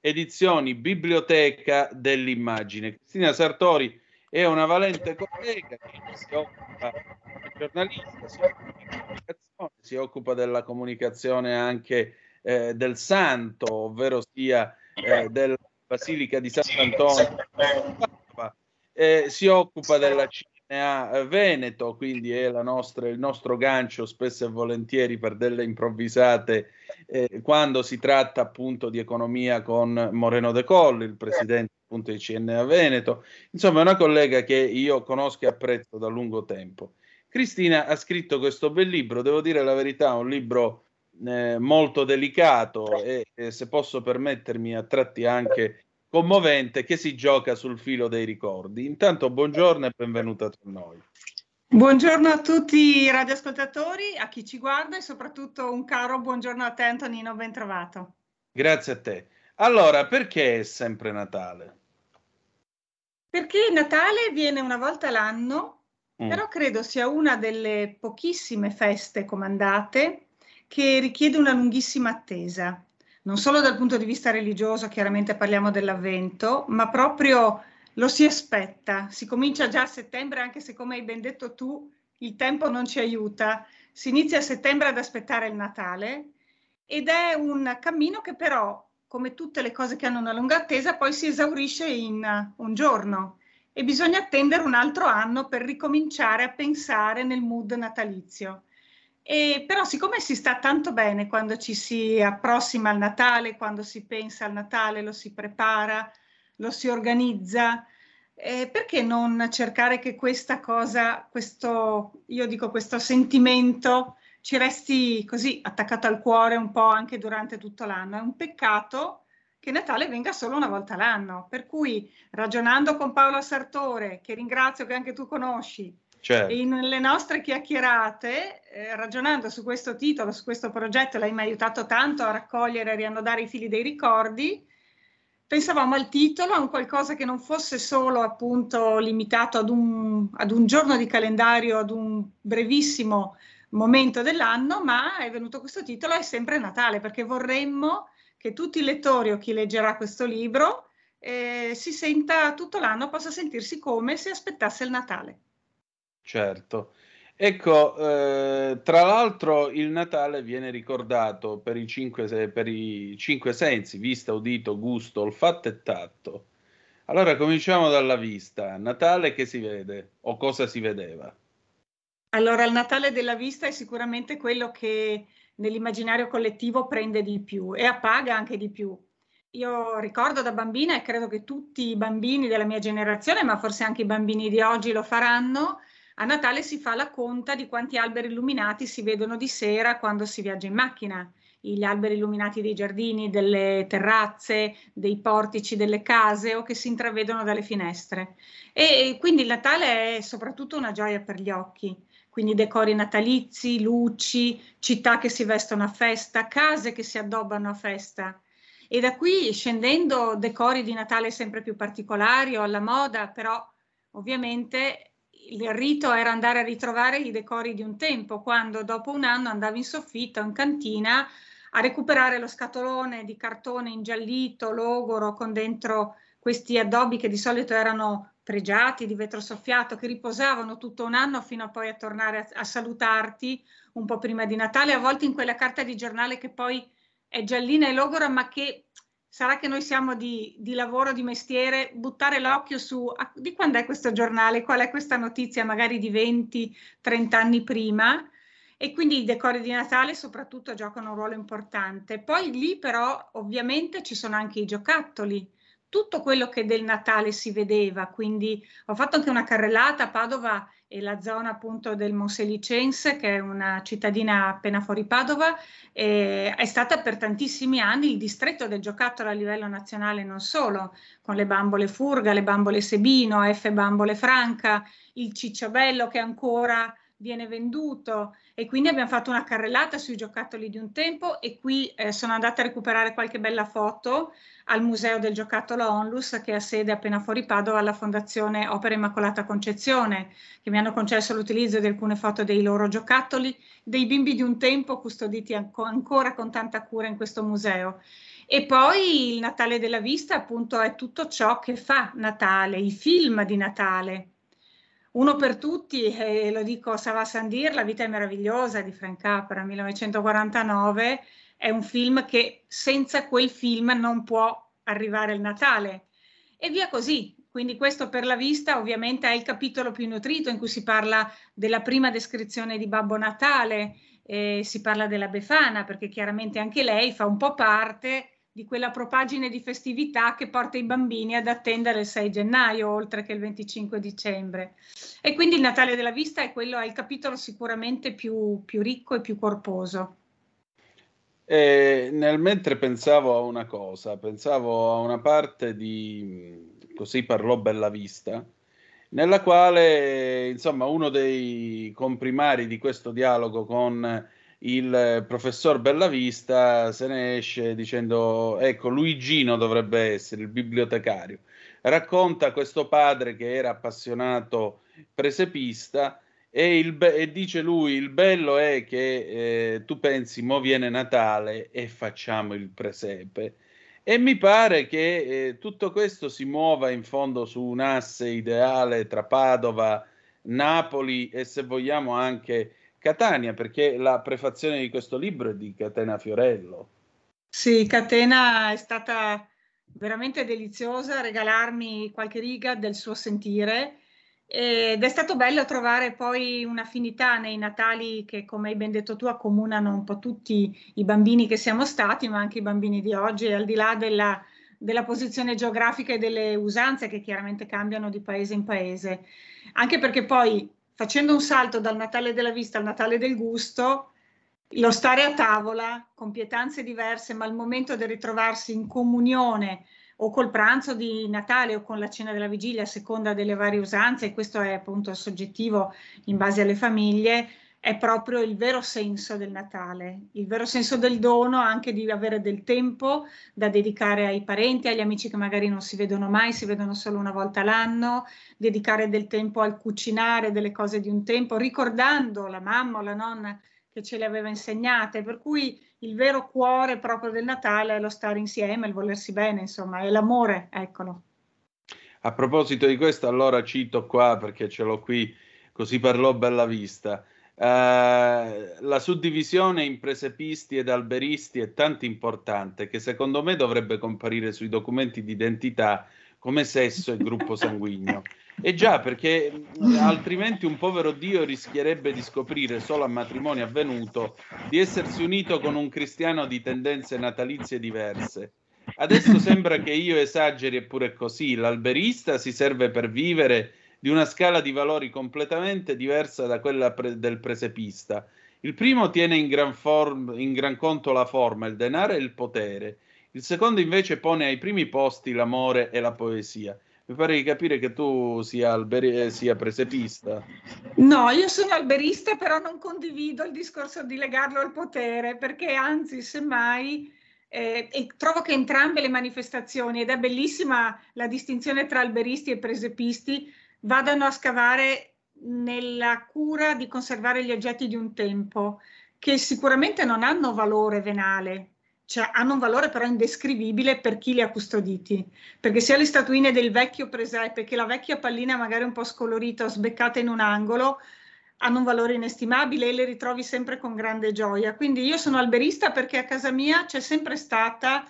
edizioni Biblioteca dell'Immagine. Cristina Sartori è una valente collega che si occupa giornalista, si occupa di comunicazione, si occupa della comunicazione anche eh, del santo, ovvero sia eh, della Basilica di Sant'Antonio, eh, si occupa della CNA Veneto, quindi è nostra, il nostro gancio spesso e volentieri per delle improvvisate eh, quando si tratta appunto di economia con Moreno De Colli, il presidente appunto di CNA Veneto, insomma è una collega che io conosco e apprezzo da lungo tempo. Cristina ha scritto questo bel libro, devo dire la verità, un libro eh, molto delicato e, e, se posso permettermi a tratti anche commovente che si gioca sul filo dei ricordi. Intanto buongiorno e benvenuta tra noi. Buongiorno a tutti i radioascoltatori, a chi ci guarda e soprattutto un caro buongiorno a te Antonino, ben trovato. Grazie a te. Allora, perché è sempre Natale? Perché Natale viene una volta l'anno Mm. Però credo sia una delle pochissime feste comandate che richiede una lunghissima attesa, non solo dal punto di vista religioso, chiaramente parliamo dell'avvento, ma proprio lo si aspetta. Si comincia già a settembre, anche se come hai ben detto tu, il tempo non ci aiuta. Si inizia a settembre ad aspettare il Natale ed è un cammino che però, come tutte le cose che hanno una lunga attesa, poi si esaurisce in un giorno e bisogna attendere un altro anno per ricominciare a pensare nel mood natalizio. E però siccome si sta tanto bene quando ci si approssima al Natale, quando si pensa al Natale, lo si prepara, lo si organizza, eh, perché non cercare che questa cosa, questo, io dico questo sentimento, ci resti così attaccato al cuore un po' anche durante tutto l'anno? È un peccato che Natale venga solo una volta l'anno. Per cui, ragionando con Paolo Sartore, che ringrazio che anche tu conosci, certo. e nelle nostre chiacchierate, eh, ragionando su questo titolo, su questo progetto, lei mi ha aiutato tanto a raccogliere e riannodare i fili dei ricordi. Pensavamo al titolo, a un qualcosa che non fosse solo appunto limitato ad un, ad un giorno di calendario, ad un brevissimo momento dell'anno, ma è venuto questo titolo, è sempre Natale, perché vorremmo che tutti i lettori o chi leggerà questo libro eh, si senta tutto l'anno, possa sentirsi come se aspettasse il Natale. Certo. Ecco, eh, tra l'altro il Natale viene ricordato per i, cinque, per i cinque sensi, vista, udito, gusto, olfatto e tatto. Allora cominciamo dalla vista. Natale che si vede o cosa si vedeva? Allora, il Natale della vista è sicuramente quello che nell'immaginario collettivo prende di più e appaga anche di più. Io ricordo da bambina e credo che tutti i bambini della mia generazione, ma forse anche i bambini di oggi lo faranno, a Natale si fa la conta di quanti alberi illuminati si vedono di sera quando si viaggia in macchina. gli alberi illuminati dei giardini, delle terrazze, dei portici delle case o che si intravedono dalle finestre. E quindi il Natale è soprattutto una gioia per gli occhi, quindi decori natalizi, luci, città che si vestono a festa, case che si addobbano a festa. E da qui scendendo decori di Natale sempre più particolari o alla moda, però ovviamente il rito era andare a ritrovare i decori di un tempo, quando dopo un anno andavi in soffitta o in cantina a recuperare lo scatolone di cartone ingiallito, logoro, con dentro questi addobbi che di solito erano pregiati di vetro soffiato, che riposavano tutto un anno fino a poi a tornare a, a salutarti un po' prima di Natale, a volte in quella carta di giornale che poi è giallina e logora, ma che sarà che noi siamo di, di lavoro, di mestiere, buttare l'occhio su a, di quando è questo giornale, qual è questa notizia, magari di 20-30 anni prima, e quindi i decori di Natale soprattutto giocano un ruolo importante. Poi lì però ovviamente ci sono anche i giocattoli, tutto quello che del Natale si vedeva, quindi ho fatto anche una carrellata a Padova e la zona appunto del Monselicense, che è una cittadina appena fuori Padova, eh, è stata per tantissimi anni il distretto del giocattolo a livello nazionale non solo, con le bambole Furga, le bambole Sebino, F Bambole Franca, il Cicciabello che ancora viene venduto e quindi abbiamo fatto una carrellata sui giocattoli di un tempo e qui eh, sono andata a recuperare qualche bella foto al Museo del Giocattolo Onlus che ha sede appena fuori Padova alla Fondazione Opera Immacolata Concezione che mi hanno concesso l'utilizzo di alcune foto dei loro giocattoli, dei bimbi di un tempo custoditi anco, ancora con tanta cura in questo museo. E poi il Natale della Vista appunto è tutto ciò che fa Natale, i film di Natale uno per tutti, e lo dico a Sava Sandir, La vita è meravigliosa di Frank Capra, 1949, è un film che senza quel film non può arrivare il Natale. E via così. Quindi questo per la vista ovviamente è il capitolo più nutrito in cui si parla della prima descrizione di Babbo Natale, eh, si parla della Befana perché chiaramente anche lei fa un po' parte di quella propagine di festività che porta i bambini ad attendere il 6 gennaio oltre che il 25 dicembre. E quindi il Natale della Vista è, quello, è il capitolo sicuramente più, più ricco e più corposo. E nel mentre pensavo a una cosa, pensavo a una parte di Così parlò Bella Vista, nella quale insomma uno dei comprimari di questo dialogo con il professor Bellavista se ne esce dicendo ecco Luigino dovrebbe essere il bibliotecario racconta questo padre che era appassionato presepista e, be- e dice lui il bello è che eh, tu pensi mo viene Natale e facciamo il presepe e mi pare che eh, tutto questo si muova in fondo su un asse ideale tra Padova, Napoli e se vogliamo anche Catania, perché la prefazione di questo libro è di Catena Fiorello. Sì, Catena è stata veramente deliziosa regalarmi qualche riga del suo sentire ed è stato bello trovare poi un'affinità nei Natali che, come hai ben detto tu, accomunano un po' tutti i bambini che siamo stati, ma anche i bambini di oggi, al di là della, della posizione geografica e delle usanze che chiaramente cambiano di paese in paese. Anche perché poi facendo un salto dal Natale della vista al Natale del gusto, lo stare a tavola con pietanze diverse, ma il momento di ritrovarsi in comunione o col pranzo di Natale o con la cena della vigilia, a seconda delle varie usanze, e questo è appunto soggettivo in base alle famiglie, è proprio il vero senso del Natale, il vero senso del dono, anche di avere del tempo da dedicare ai parenti, agli amici che magari non si vedono mai, si vedono solo una volta l'anno, dedicare del tempo al cucinare delle cose di un tempo, ricordando la mamma o la nonna che ce le aveva insegnate, per cui il vero cuore proprio del Natale è lo stare insieme, il volersi bene, insomma, è l'amore, eccolo. A proposito di questo, allora cito qua perché ce l'ho qui, così parlò Bella Vista. Uh, la suddivisione in presepisti ed alberisti è tanto importante che secondo me dovrebbe comparire sui documenti di identità come sesso e gruppo sanguigno. E già, perché altrimenti un povero Dio rischierebbe di scoprire solo a matrimonio avvenuto di essersi unito con un cristiano di tendenze natalizie diverse. Adesso sembra che io esageri eppure così. L'alberista si serve per vivere di una scala di valori completamente diversa da quella pre- del presepista. Il primo tiene in gran, form- in gran conto la forma, il denaro e il potere. Il secondo invece pone ai primi posti l'amore e la poesia. Mi pare di capire che tu sia, alberi- eh, sia presepista. No, io sono alberista, però non condivido il discorso di legarlo al potere, perché anzi, semmai, eh, e trovo che entrambe le manifestazioni, ed è bellissima la distinzione tra alberisti e presepisti, vadano a scavare nella cura di conservare gli oggetti di un tempo, che sicuramente non hanno valore venale, cioè hanno un valore però indescrivibile per chi li ha custoditi, perché sia le statuine del vecchio presepe che la vecchia pallina magari un po' scolorita o sbeccata in un angolo hanno un valore inestimabile e le ritrovi sempre con grande gioia. Quindi io sono alberista perché a casa mia c'è sempre stata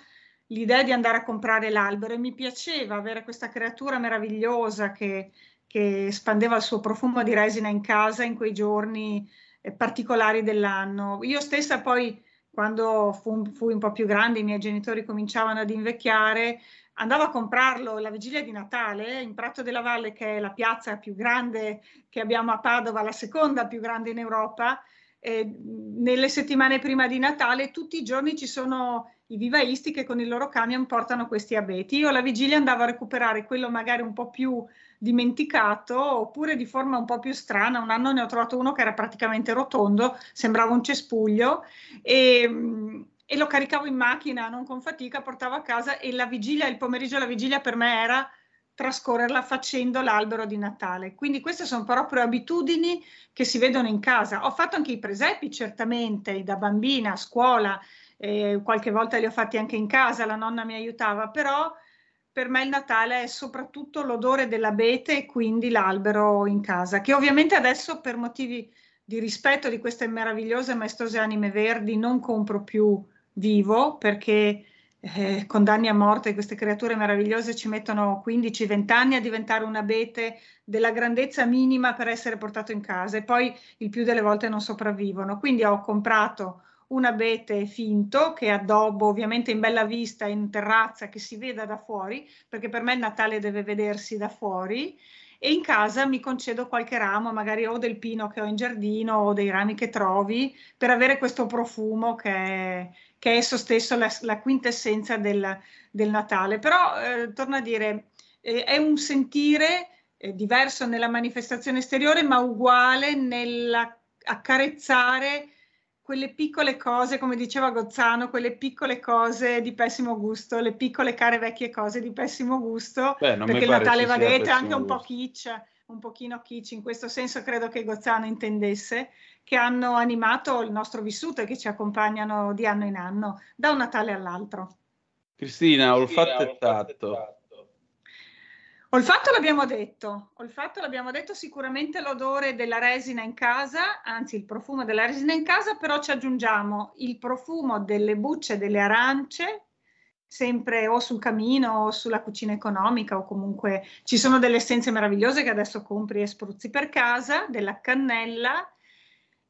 l'idea di andare a comprare l'albero e mi piaceva avere questa creatura meravigliosa che, che spandeva il suo profumo di resina in casa in quei giorni eh, particolari dell'anno. Io stessa poi quando fu, fui un po' più grande, i miei genitori cominciavano ad invecchiare, andavo a comprarlo la vigilia di Natale in Prato della Valle, che è la piazza più grande che abbiamo a Padova, la seconda più grande in Europa. Eh, nelle settimane prima di Natale, tutti i giorni ci sono i vivaisti che con il loro camion portano questi abeti. Io alla vigilia andavo a recuperare quello magari un po' più dimenticato oppure di forma un po' più strana. Un anno ne ho trovato uno che era praticamente rotondo, sembrava un cespuglio e, e lo caricavo in macchina, non con fatica, portavo a casa e la vigilia, il pomeriggio la vigilia per me era trascorrerla facendo l'albero di Natale. Quindi queste sono proprio abitudini che si vedono in casa. Ho fatto anche i presepi, certamente, da bambina a scuola, eh, qualche volta li ho fatti anche in casa, la nonna mi aiutava, però per me il Natale è soprattutto l'odore dell'abete e quindi l'albero in casa, che ovviamente adesso per motivi di rispetto di queste meravigliose maestose anime verdi non compro più vivo perché eh, condanni a morte queste creature meravigliose ci mettono 15-20 anni a diventare un abete della grandezza minima per essere portato in casa e poi il più delle volte non sopravvivono. Quindi ho comprato un abete finto che addobbo ovviamente in bella vista in terrazza che si veda da fuori, perché per me il Natale deve vedersi da fuori e in casa mi concedo qualche ramo, magari o del pino che ho in giardino o dei rami che trovi, per avere questo profumo che è, che è esso stesso la, la quintessenza del, del, Natale. Però, eh, torno a dire, eh, è un sentire eh, diverso nella manifestazione esteriore, ma uguale nell'accarezzare quelle piccole cose, come diceva Gozzano, quelle piccole cose di pessimo gusto, le piccole care vecchie cose di pessimo gusto, Beh, non mi perché il Natale va detto è anche un po' kitsch, un pochino kitsch, in questo senso credo che Gozzano intendesse, che hanno animato il nostro vissuto e che ci accompagnano di anno in anno, da un Natale all'altro. Cristina, olfatto e tatto. Olfatto l'abbiamo detto, olfatto l'abbiamo detto sicuramente l'odore della resina in casa, anzi il profumo della resina in casa, però ci aggiungiamo il profumo delle bucce delle arance, sempre o sul camino o sulla cucina economica o comunque ci sono delle essenze meravigliose che adesso compri e spruzzi per casa, della cannella.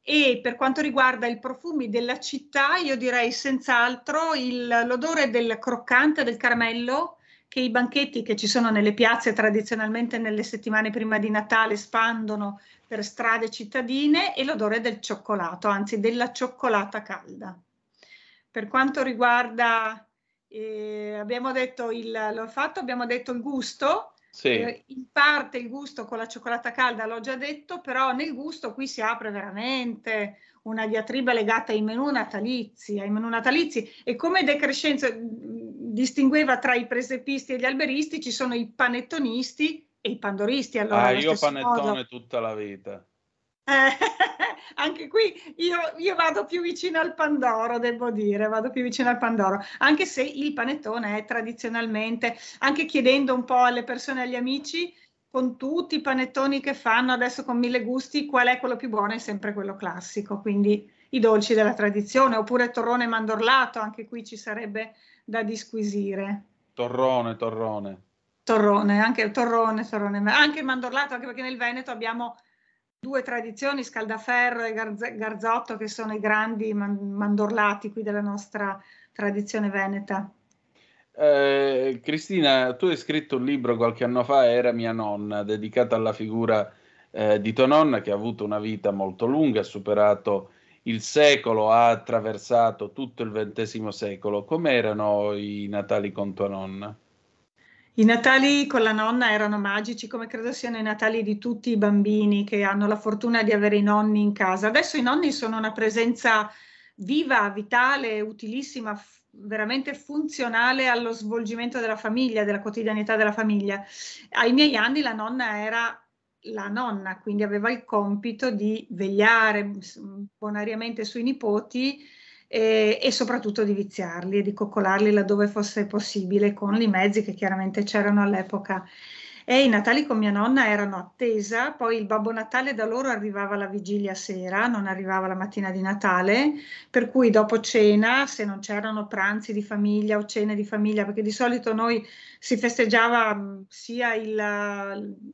E per quanto riguarda i profumi della città io direi senz'altro l'odore del croccante del caramello che i banchetti che ci sono nelle piazze tradizionalmente nelle settimane prima di Natale spandono per strade cittadine e l'odore del cioccolato, anzi della cioccolata calda. Per quanto riguarda, eh, abbiamo detto il, l'olfatto, abbiamo detto il gusto, Sì. eh, in parte il gusto con la cioccolata calda l'ho già detto, però nel gusto qui si apre veramente una diatriba legata ai menù natalizi, ai menù natalizi e come De Crescenzo mh, distingueva tra i presepisti e gli alberisti ci sono i panettonisti e i pandoristi. Allora, ah, io panettone modo. tutta la vita. Eh, anche qui io, io vado più vicino al Pandoro, devo dire, vado più vicino al Pandoro, anche se il panettone è tradizionalmente, anche chiedendo un po' alle persone, agli amici, con tutti i panettoni che fanno adesso con mille gusti, qual è quello più buono? È sempre quello classico, quindi i dolci della tradizione, oppure torrone mandorlato, anche qui ci sarebbe da disquisire. Torrone, torrone. Torrone, anche torrone, torrone, anche il mandorlato, anche perché nel Veneto abbiamo due tradizioni, Scaldaferro e Garz- Garzotto, che sono i grandi man- mandorlati qui della nostra tradizione veneta. Eh, Cristina, tu hai scritto un libro qualche anno fa, Era mia nonna, dedicato alla figura eh, di tua nonna che ha avuto una vita molto lunga, ha superato il secolo ha attraversato tutto il XX secolo. Com'erano i Natali con tua nonna? I Natali con la nonna erano magici, come credo siano i Natali di tutti i bambini che hanno la fortuna di avere i nonni in casa. Adesso i nonni sono una presenza viva, vitale, utilissima, f- veramente funzionale allo svolgimento della famiglia, della quotidianità della famiglia. Ai miei anni la nonna era la nonna, quindi aveva il compito di vegliare bonariamente sui nipoti e, e soprattutto di viziarli e di coccolarli laddove fosse possibile con i mezzi che chiaramente c'erano all'epoca. E i Natali con mia nonna erano attesa, poi il Babbo Natale da loro arrivava la vigilia sera, non arrivava la mattina di Natale, per cui dopo cena, se non c'erano pranzi di famiglia o cene di famiglia, perché di solito noi si festeggiava mh, sia il-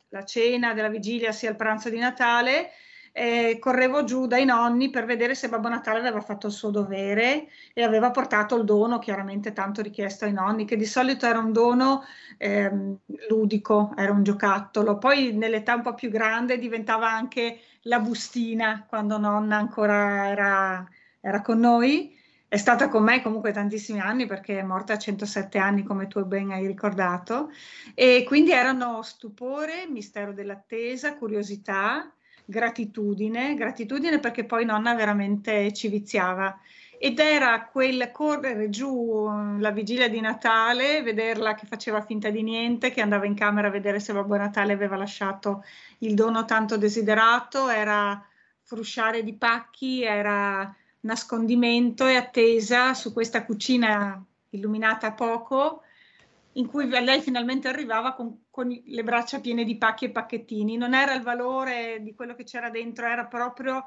la cena della vigilia sia il pranzo di Natale, eh, correvo giù dai nonni per vedere se Babbo Natale aveva fatto il suo dovere e aveva portato il dono, chiaramente tanto richiesto ai nonni, che di solito era un dono ehm, ludico, era un giocattolo. Poi nell'età un po' più grande diventava anche la bustina, quando nonna ancora era, era con noi. È stata con me comunque tantissimi anni perché è morta a 107 anni, come tu ben hai ricordato. E quindi erano stupore, mistero dell'attesa, curiosità gratitudine, gratitudine perché poi nonna veramente ci viziava. Ed era quel correre giù eh, la vigilia di Natale, vederla che faceva finta di niente, che andava in camera a vedere se Babbo Natale aveva lasciato il dono tanto desiderato, era frusciare di pacchi, era nascondimento e attesa su questa cucina illuminata a poco, in cui lei finalmente arrivava con, con le braccia piene di pacchi e pacchettini. Non era il valore di quello che c'era dentro, era proprio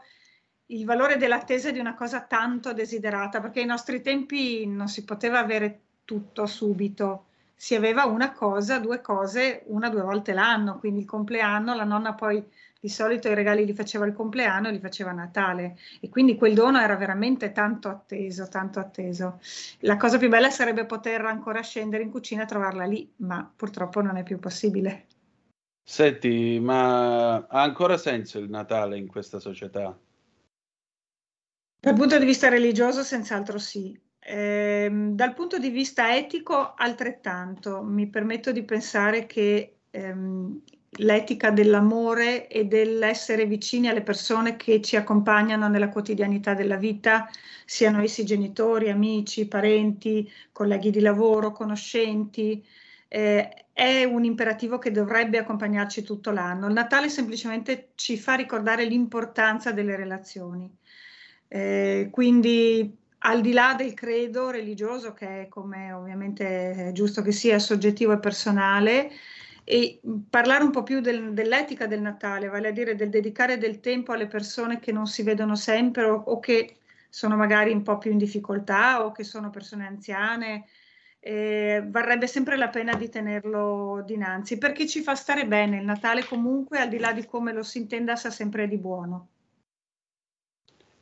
il valore dell'attesa di una cosa tanto desiderata, perché ai nostri tempi non si poteva avere tutto subito, si aveva una cosa, due cose, una due volte l'anno, quindi il compleanno, la nonna poi di solito i regali li faceva il compleanno li faceva a Natale e quindi quel dono era veramente tanto atteso, tanto atteso. La cosa più bella sarebbe poter ancora scendere in cucina e trovarla lì, ma purtroppo non è più possibile. Senti, ma ha ancora senso il Natale in questa società? Dal punto di vista religioso, senz'altro sì. Ehm, dal punto di vista etico, altrettanto. Mi permetto di pensare che ehm, l'etica dell'amore e dell'essere vicini alle persone che ci accompagnano nella quotidianità della vita, siano essi genitori, amici, parenti, colleghi di lavoro, conoscenti, eh, è un imperativo che dovrebbe accompagnarci tutto l'anno. Il Natale semplicemente ci fa ricordare l'importanza delle relazioni. Eh, quindi al di là del credo religioso, che è come ovviamente è giusto che sia soggettivo e personale, e parlare un po' più del- dell'etica del Natale, vale a dire del dedicare del tempo alle persone che non si vedono sempre o, o che sono magari un po' più in difficoltà o che sono persone anziane, eh, varrebbe sempre la pena di tenerlo dinanzi perché ci fa stare bene. Il Natale comunque, al di là di come lo si intenda, sa sempre di buono.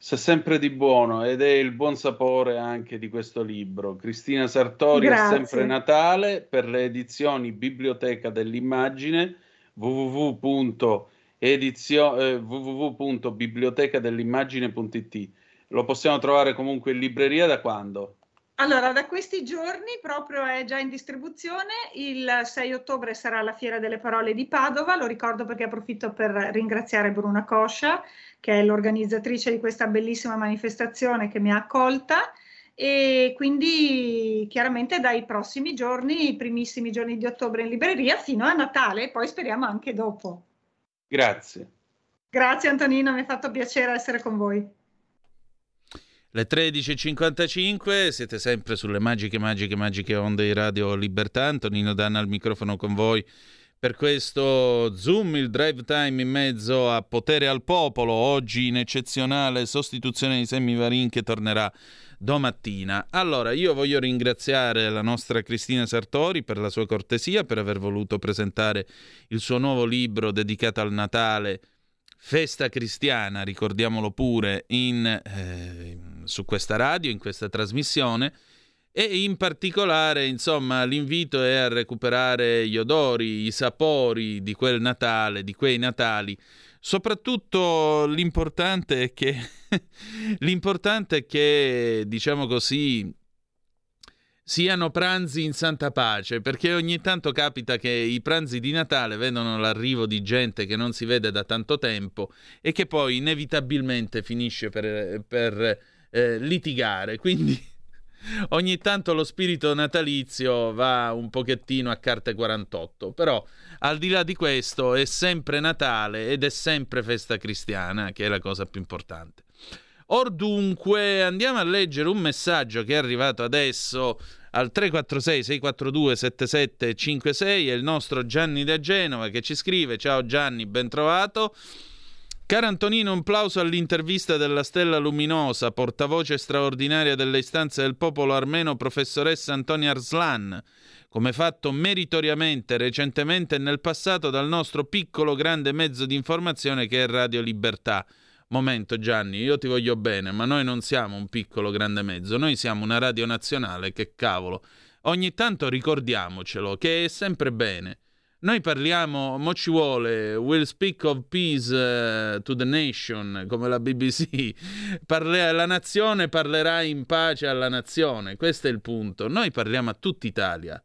Sa sempre di buono ed è il buon sapore anche di questo libro. Cristina Sartori Grazie. è sempre Natale per le edizioni Biblioteca dell'Immagine www.edizio- eh, www.bibliotecadell'immagine.it. Lo possiamo trovare comunque in libreria da quando? Allora, da questi giorni proprio è già in distribuzione, il 6 ottobre sarà la Fiera delle Parole di Padova, lo ricordo perché approfitto per ringraziare Bruna Coscia, che è l'organizzatrice di questa bellissima manifestazione che mi ha accolta e quindi chiaramente dai prossimi giorni, i primissimi giorni di ottobre in libreria fino a Natale e poi speriamo anche dopo. Grazie. Grazie Antonino, mi ha fatto piacere essere con voi. Le 13.55, siete sempre sulle magiche, magiche, magiche onde di Radio Libertà. Antonino Danna al microfono con voi per questo Zoom, il drive time in mezzo a Potere al Popolo. Oggi in eccezionale sostituzione di Sammy Varin che tornerà domattina. Allora, io voglio ringraziare la nostra Cristina Sartori per la sua cortesia, per aver voluto presentare il suo nuovo libro dedicato al Natale. Festa cristiana, ricordiamolo pure, in, eh, su questa radio, in questa trasmissione. E in particolare, insomma, l'invito è a recuperare gli odori, i sapori di quel Natale, di quei Natali. Soprattutto l'importante è che, l'importante è che diciamo così, siano pranzi in santa pace, perché ogni tanto capita che i pranzi di Natale vedono l'arrivo di gente che non si vede da tanto tempo e che poi inevitabilmente finisce per, per eh, litigare. Quindi ogni tanto lo spirito natalizio va un pochettino a carte 48, però al di là di questo è sempre Natale ed è sempre festa cristiana, che è la cosa più importante. Or dunque andiamo a leggere un messaggio che è arrivato adesso al 346 642 7756 è il nostro Gianni da Genova che ci scrive ciao Gianni ben trovato Caro Antonino, un plauso all'intervista della Stella Luminosa, portavoce straordinaria delle istanze del popolo armeno, professoressa Antonia Arslan, come fatto meritoriamente recentemente e nel passato dal nostro piccolo grande mezzo di informazione che è Radio Libertà. Momento Gianni, io ti voglio bene, ma noi non siamo un piccolo grande mezzo, noi siamo una radio nazionale, che cavolo. Ogni tanto ricordiamocelo, che è sempre bene. Noi parliamo, mo ci vuole, will speak of peace uh, to the nation, come la BBC. Parle- la nazione parlerà in pace alla nazione, questo è il punto. Noi parliamo a tutta Italia.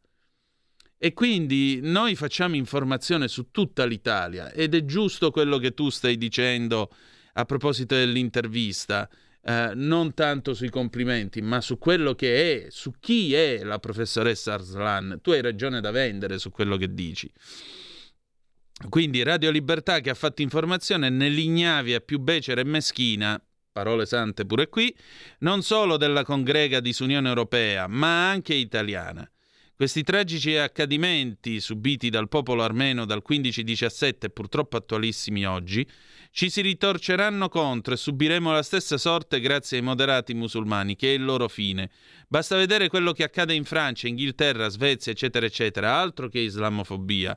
E quindi noi facciamo informazione su tutta l'Italia ed è giusto quello che tu stai dicendo a proposito dell'intervista. Uh, non tanto sui complimenti, ma su quello che è, su chi è la professoressa Arslan. Tu hai ragione da vendere su quello che dici. Quindi Radio Libertà che ha fatto informazione nell'ignavia più becera e meschina, parole sante pure qui, non solo della congrega disunione europea, ma anche italiana. Questi tragici accadimenti subiti dal popolo armeno dal 15-17, purtroppo attualissimi oggi, ci si ritorceranno contro e subiremo la stessa sorte grazie ai moderati musulmani, che è il loro fine. Basta vedere quello che accade in Francia, Inghilterra, Svezia, eccetera, eccetera, altro che islamofobia.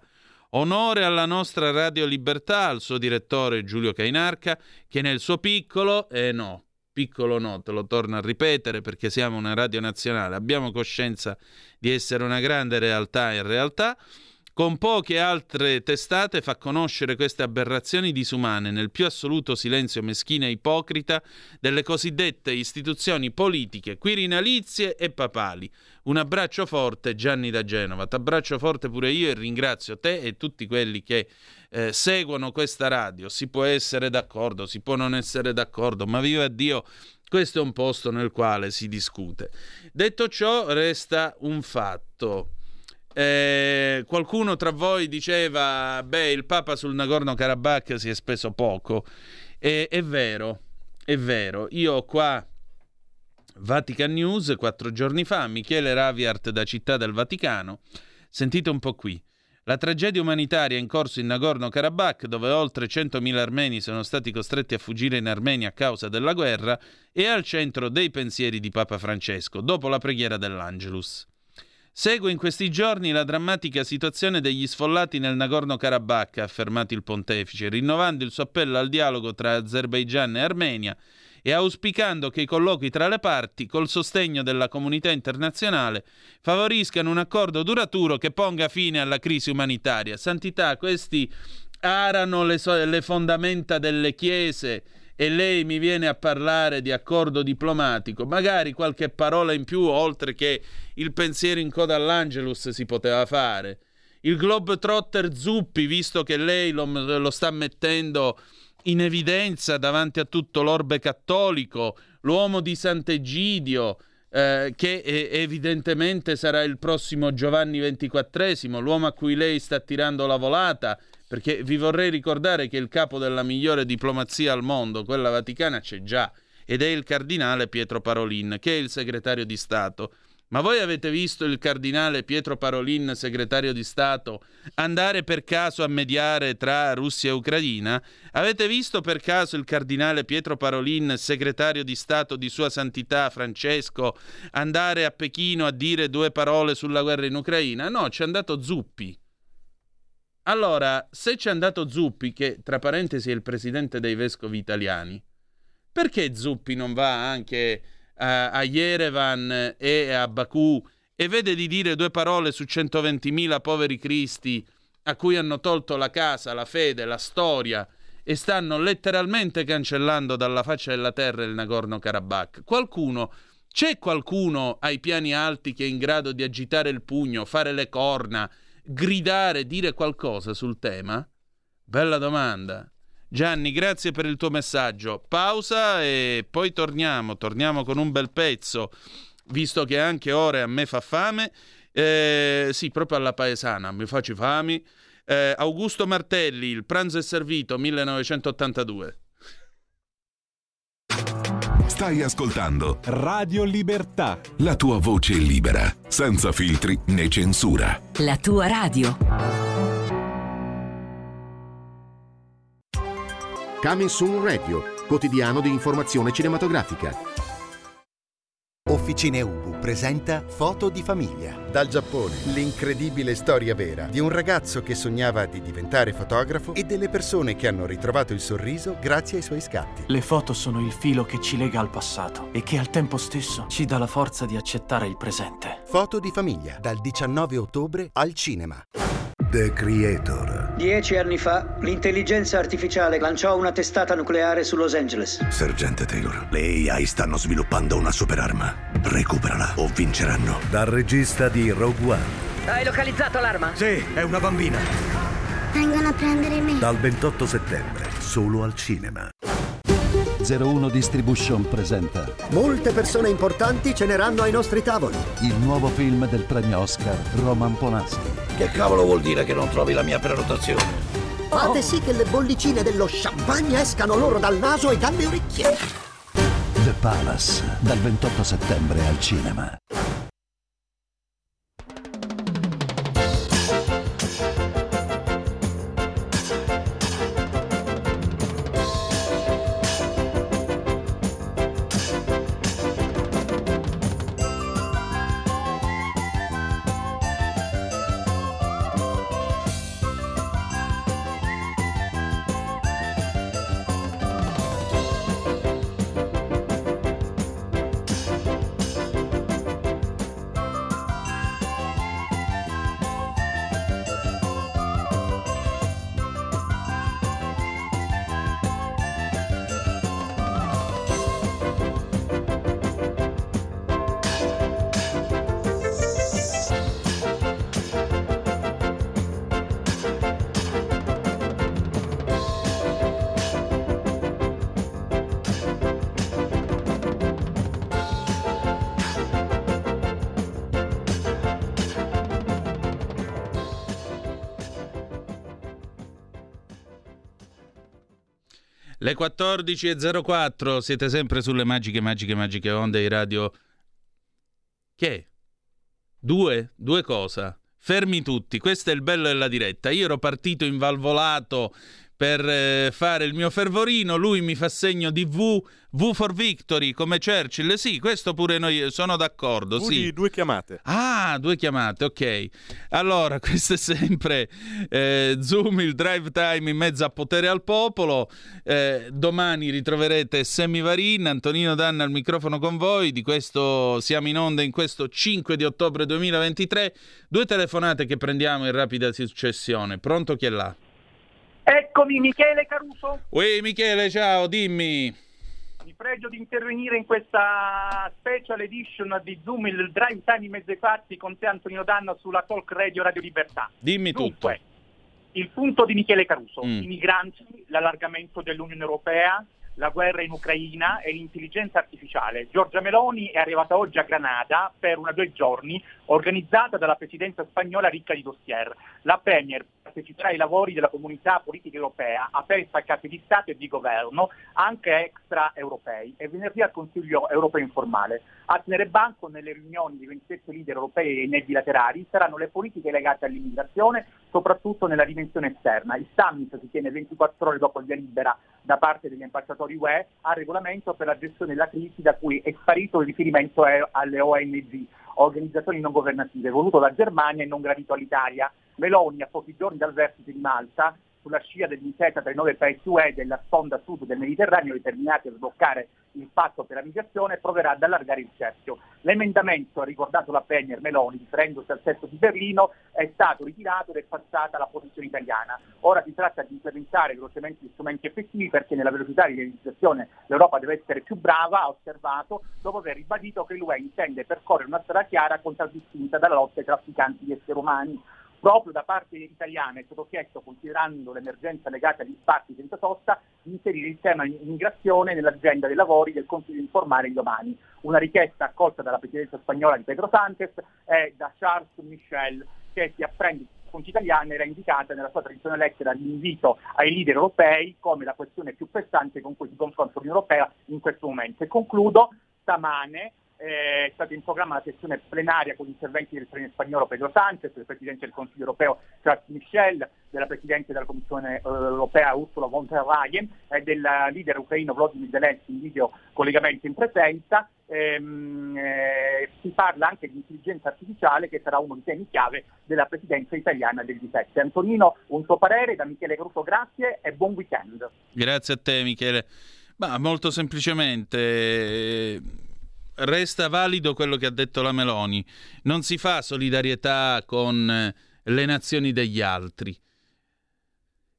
Onore alla nostra Radio Libertà, al suo direttore Giulio Cainarca, che nel suo piccolo, eh no, piccolo no, te lo torno a ripetere perché siamo una radio nazionale, abbiamo coscienza di essere una grande realtà in realtà, con poche altre testate fa conoscere queste aberrazioni disumane nel più assoluto silenzio meschino e ipocrita delle cosiddette istituzioni politiche, quirinalizie e papali. Un abbraccio forte Gianni da Genova, t'abbraccio forte pure io e ringrazio te e tutti quelli che eh, seguono questa radio. Si può essere d'accordo, si può non essere d'accordo, ma viva Dio, questo è un posto nel quale si discute. Detto ciò, resta un fatto. Eh, qualcuno tra voi diceva: Beh, il Papa sul Nagorno-Karabakh si è speso poco. E, è vero, è vero. Io ho qua Vatican News quattro giorni fa, Michele Raviart da Città del Vaticano. Sentite un po' qui. La tragedia umanitaria in corso in Nagorno-Karabakh, dove oltre 100.000 armeni sono stati costretti a fuggire in Armenia a causa della guerra, è al centro dei pensieri di Papa Francesco, dopo la preghiera dell'Angelus. Segue in questi giorni la drammatica situazione degli sfollati nel Nagorno-Karabakh, ha affermato il pontefice, rinnovando il suo appello al dialogo tra Azerbaigian e Armenia e auspicando che i colloqui tra le parti, col sostegno della comunità internazionale, favoriscano un accordo duraturo che ponga fine alla crisi umanitaria. Santità, questi arano le, so- le fondamenta delle chiese e lei mi viene a parlare di accordo diplomatico, magari qualche parola in più oltre che il pensiero in coda all'Angelus si poteva fare. Il Globetrotter Zuppi, visto che lei lo, lo sta mettendo in evidenza davanti a tutto l'orbe cattolico, l'uomo di Sant'Egidio, eh, che evidentemente sarà il prossimo Giovanni XXIV, l'uomo a cui lei sta tirando la volata, perché vi vorrei ricordare che il capo della migliore diplomazia al mondo, quella vaticana, c'è già, ed è il cardinale Pietro Parolin, che è il segretario di Stato. Ma voi avete visto il cardinale Pietro Parolin, segretario di Stato, andare per caso a mediare tra Russia e Ucraina? Avete visto per caso il cardinale Pietro Parolin, segretario di Stato di Sua Santità Francesco, andare a Pechino a dire due parole sulla guerra in Ucraina? No, c'è andato Zuppi. Allora, se c'è andato Zuppi, che tra parentesi è il presidente dei vescovi italiani, perché Zuppi non va anche a, a Yerevan e a Baku e vede di dire due parole su 120.000 poveri cristi a cui hanno tolto la casa, la fede, la storia e stanno letteralmente cancellando dalla faccia della terra il Nagorno-Karabakh. Qualcuno, c'è qualcuno ai piani alti che è in grado di agitare il pugno, fare le corna, gridare, dire qualcosa sul tema? Bella domanda. Gianni, grazie per il tuo messaggio. Pausa e poi torniamo, torniamo con un bel pezzo, visto che anche ore a me fa fame. Eh, sì, proprio alla paesana, mi faccio fame. Eh, Augusto Martelli, Il pranzo è servito, 1982. Stai ascoltando Radio Libertà. la tua voce libera, senza filtri né censura. La tua radio. Coming Soon Radio, quotidiano di informazione cinematografica. Officine Ubu presenta Foto di famiglia. Dal Giappone, l'incredibile storia vera di un ragazzo che sognava di diventare fotografo e delle persone che hanno ritrovato il sorriso grazie ai suoi scatti. Le foto sono il filo che ci lega al passato e che al tempo stesso ci dà la forza di accettare il presente. Foto di famiglia, dal 19 ottobre al cinema. The Creator. Dieci anni fa, l'intelligenza artificiale lanciò una testata nucleare su Los Angeles. Sergente Taylor, le AI stanno sviluppando una superarma. Recuperala o vinceranno. Dal regista di Rogue One. Hai localizzato l'arma? Sì, è una bambina. Vengono a prendere me. Dal 28 settembre, solo al cinema. 01 Distribution presenta Molte persone importanti ceneranno ai nostri tavoli. il nuovo film del premio Oscar Roman Polanski. Che cavolo vuol dire che non trovi la mia prenotazione? Fate sì che le bollicine dello champagne escano loro dal naso e dalle orecchie. The Palace, dal 28 settembre al cinema. Le 14.04, siete sempre sulle magiche, magiche, magiche onde di radio. Che? Due? Due cosa? Fermi tutti, questo è il bello della diretta. Io ero partito invalvolato per eh, fare il mio fervorino, lui mi fa segno di V, V for Victory, come Churchill. Sì, questo pure noi sono d'accordo. V sì. due chiamate. Ah, due chiamate, ok. Allora, questo è sempre eh, Zoom, il drive time in mezzo a potere al popolo. Eh, domani ritroverete Semivarin, Antonino Danna al microfono con voi. Di questo siamo in onda in questo 5 di ottobre 2023. Due telefonate che prendiamo in rapida successione. Pronto chi è là? Eccomi Michele Caruso, Uè Michele, ciao, dimmi. vi pregio di intervenire in questa special edition di Zoom, il drive time in mezzo ai fatti con te Antonino Danno sulla Talk Radio Radio Libertà. Dimmi Dunque, il punto di Michele Caruso, Mm. i migranti, l'allargamento dell'Unione Europea, la guerra in Ucraina e l'intelligenza artificiale. Giorgia Meloni è arrivata oggi a Granada per una due giorni organizzata dalla presidenza spagnola ricca di dossier. La Premier parteciperà ai lavori della comunità politica europea aperta a capi di Stato e di governo, anche extraeuropei, e venerdì al Consiglio europeo informale. A tenere banco nelle riunioni di 27 leader europei e nei bilaterali saranno le politiche legate all'immigrazione, soprattutto nella dimensione esterna. Il summit si tiene 24 ore dopo il via libera da parte degli ambasciatori UE al regolamento per la gestione della crisi da cui è sparito il riferimento alle ONG, organizzazioni non governative, voluto da Germania e non gradito all'Italia. Meloni, a pochi giorni dal vertice di Malta, sulla scia dell'intesa tra i nove paesi UE della sponda sud del Mediterraneo determinati a sbloccare il patto per la migrazione proverà ad allargare il cerchio. L'emendamento, ha ricordato la Premier Meloni, riferendosi al testo di Berlino, è stato ritirato ed è passata alla posizione italiana. Ora si tratta di implementare velocemente gli strumenti effettivi perché nella velocità di realizzazione l'Europa deve essere più brava, ha osservato, dopo aver ribadito che l'UE intende percorrere una strada chiara contraddistinta dalla lotta ai trafficanti di esseri umani proprio da parte italiana è stato chiesto, considerando l'emergenza legata agli sbarchi senza sosta, di inserire il tema immigrazione nell'agenda dei lavori del Consiglio informale di domani. Una richiesta accolta dalla presidenza spagnola di Pedro Sánchez e da Charles Michel, che si apprende fonti italiane era indicata nella sua tradizionale lettera di ai leader europei come la questione più pressante con cui si confronta l'Unione Europea in questo momento. E concludo, stamane eh, è stata in programma la sessione plenaria con gli interventi del Premier spagnolo Pedro Sánchez, del Presidente del Consiglio europeo Charles Michel, della Presidente della Commissione eh, europea Ursula von der Leyen e del leader ucraino Vladimir Zelensky in video collegamento in presenza. Ehm, eh, si parla anche di intelligenza artificiale che sarà uno dei temi chiave della Presidenza italiana del G7. Antonino, un suo parere da Michele Caruso, grazie e buon weekend. Grazie a te Michele. Ma molto semplicemente resta valido quello che ha detto la Meloni. Non si fa solidarietà con eh, le nazioni degli altri.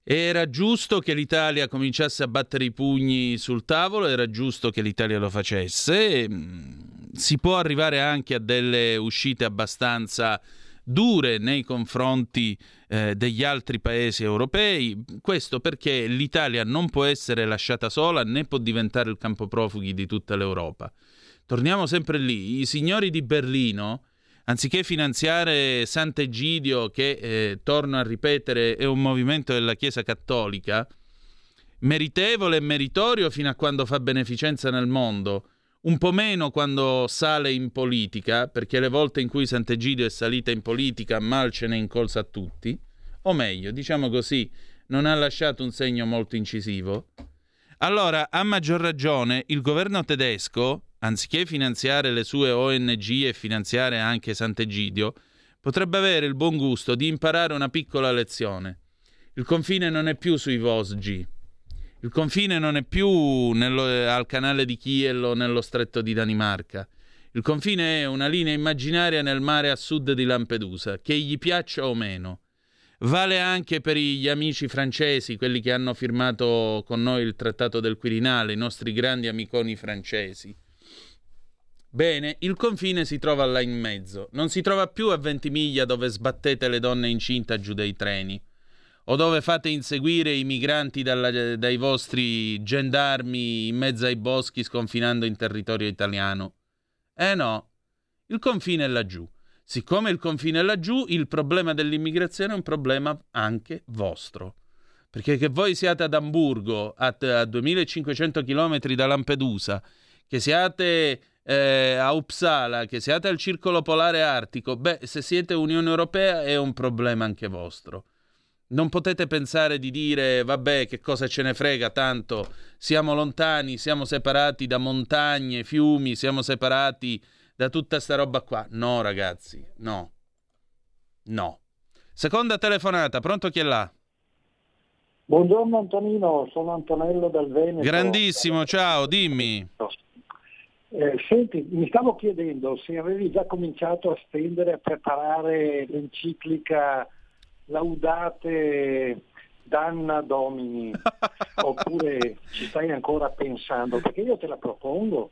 Era giusto che l'Italia cominciasse a battere i pugni sul tavolo, era giusto che l'Italia lo facesse. Mm, si può arrivare anche a delle uscite abbastanza dure nei confronti eh, degli altri paesi europei. Questo perché l'Italia non può essere lasciata sola né può diventare il campo profughi di tutta l'Europa torniamo sempre lì, i signori di Berlino, anziché finanziare Sant'Egidio, che, eh, torno a ripetere, è un movimento della Chiesa Cattolica, meritevole e meritorio fino a quando fa beneficenza nel mondo, un po' meno quando sale in politica, perché le volte in cui Sant'Egidio è salita in politica mal ce ne incolsa a tutti, o meglio, diciamo così, non ha lasciato un segno molto incisivo. Allora, a maggior ragione, il governo tedesco, anziché finanziare le sue ONG e finanziare anche Sant'Egidio, potrebbe avere il buon gusto di imparare una piccola lezione. Il confine non è più sui Vosgi. Il confine non è più nello, al canale di Kiel o nello stretto di Danimarca. Il confine è una linea immaginaria nel mare a sud di Lampedusa, che gli piaccia o meno. Vale anche per gli amici francesi, quelli che hanno firmato con noi il Trattato del Quirinale, i nostri grandi amiconi francesi. Bene, il confine si trova là in mezzo. Non si trova più a Ventimiglia dove sbattete le donne incinte giù dai treni o dove fate inseguire i migranti dalla, dai vostri gendarmi in mezzo ai boschi sconfinando in territorio italiano. Eh no, il confine è laggiù. Siccome il confine è laggiù, il problema dell'immigrazione è un problema anche vostro. Perché che voi siate ad Amburgo, a, a 2500 km da Lampedusa, che siate eh, a Uppsala, che siate al Circolo Polare Artico, beh, se siete Unione Europea è un problema anche vostro. Non potete pensare di dire, vabbè, che cosa ce ne frega, tanto siamo lontani, siamo separati da montagne, fiumi, siamo separati da tutta sta roba qua. No, ragazzi, no. No. Seconda telefonata, pronto chi è là? Buongiorno Antonino, sono Antonello dal Veneto. Grandissimo, ciao, dimmi. Eh, senti, mi stavo chiedendo se avevi già cominciato a stendere, a preparare l'enciclica Laudate Danna Domini, oppure ci stai ancora pensando, perché io te la propongo.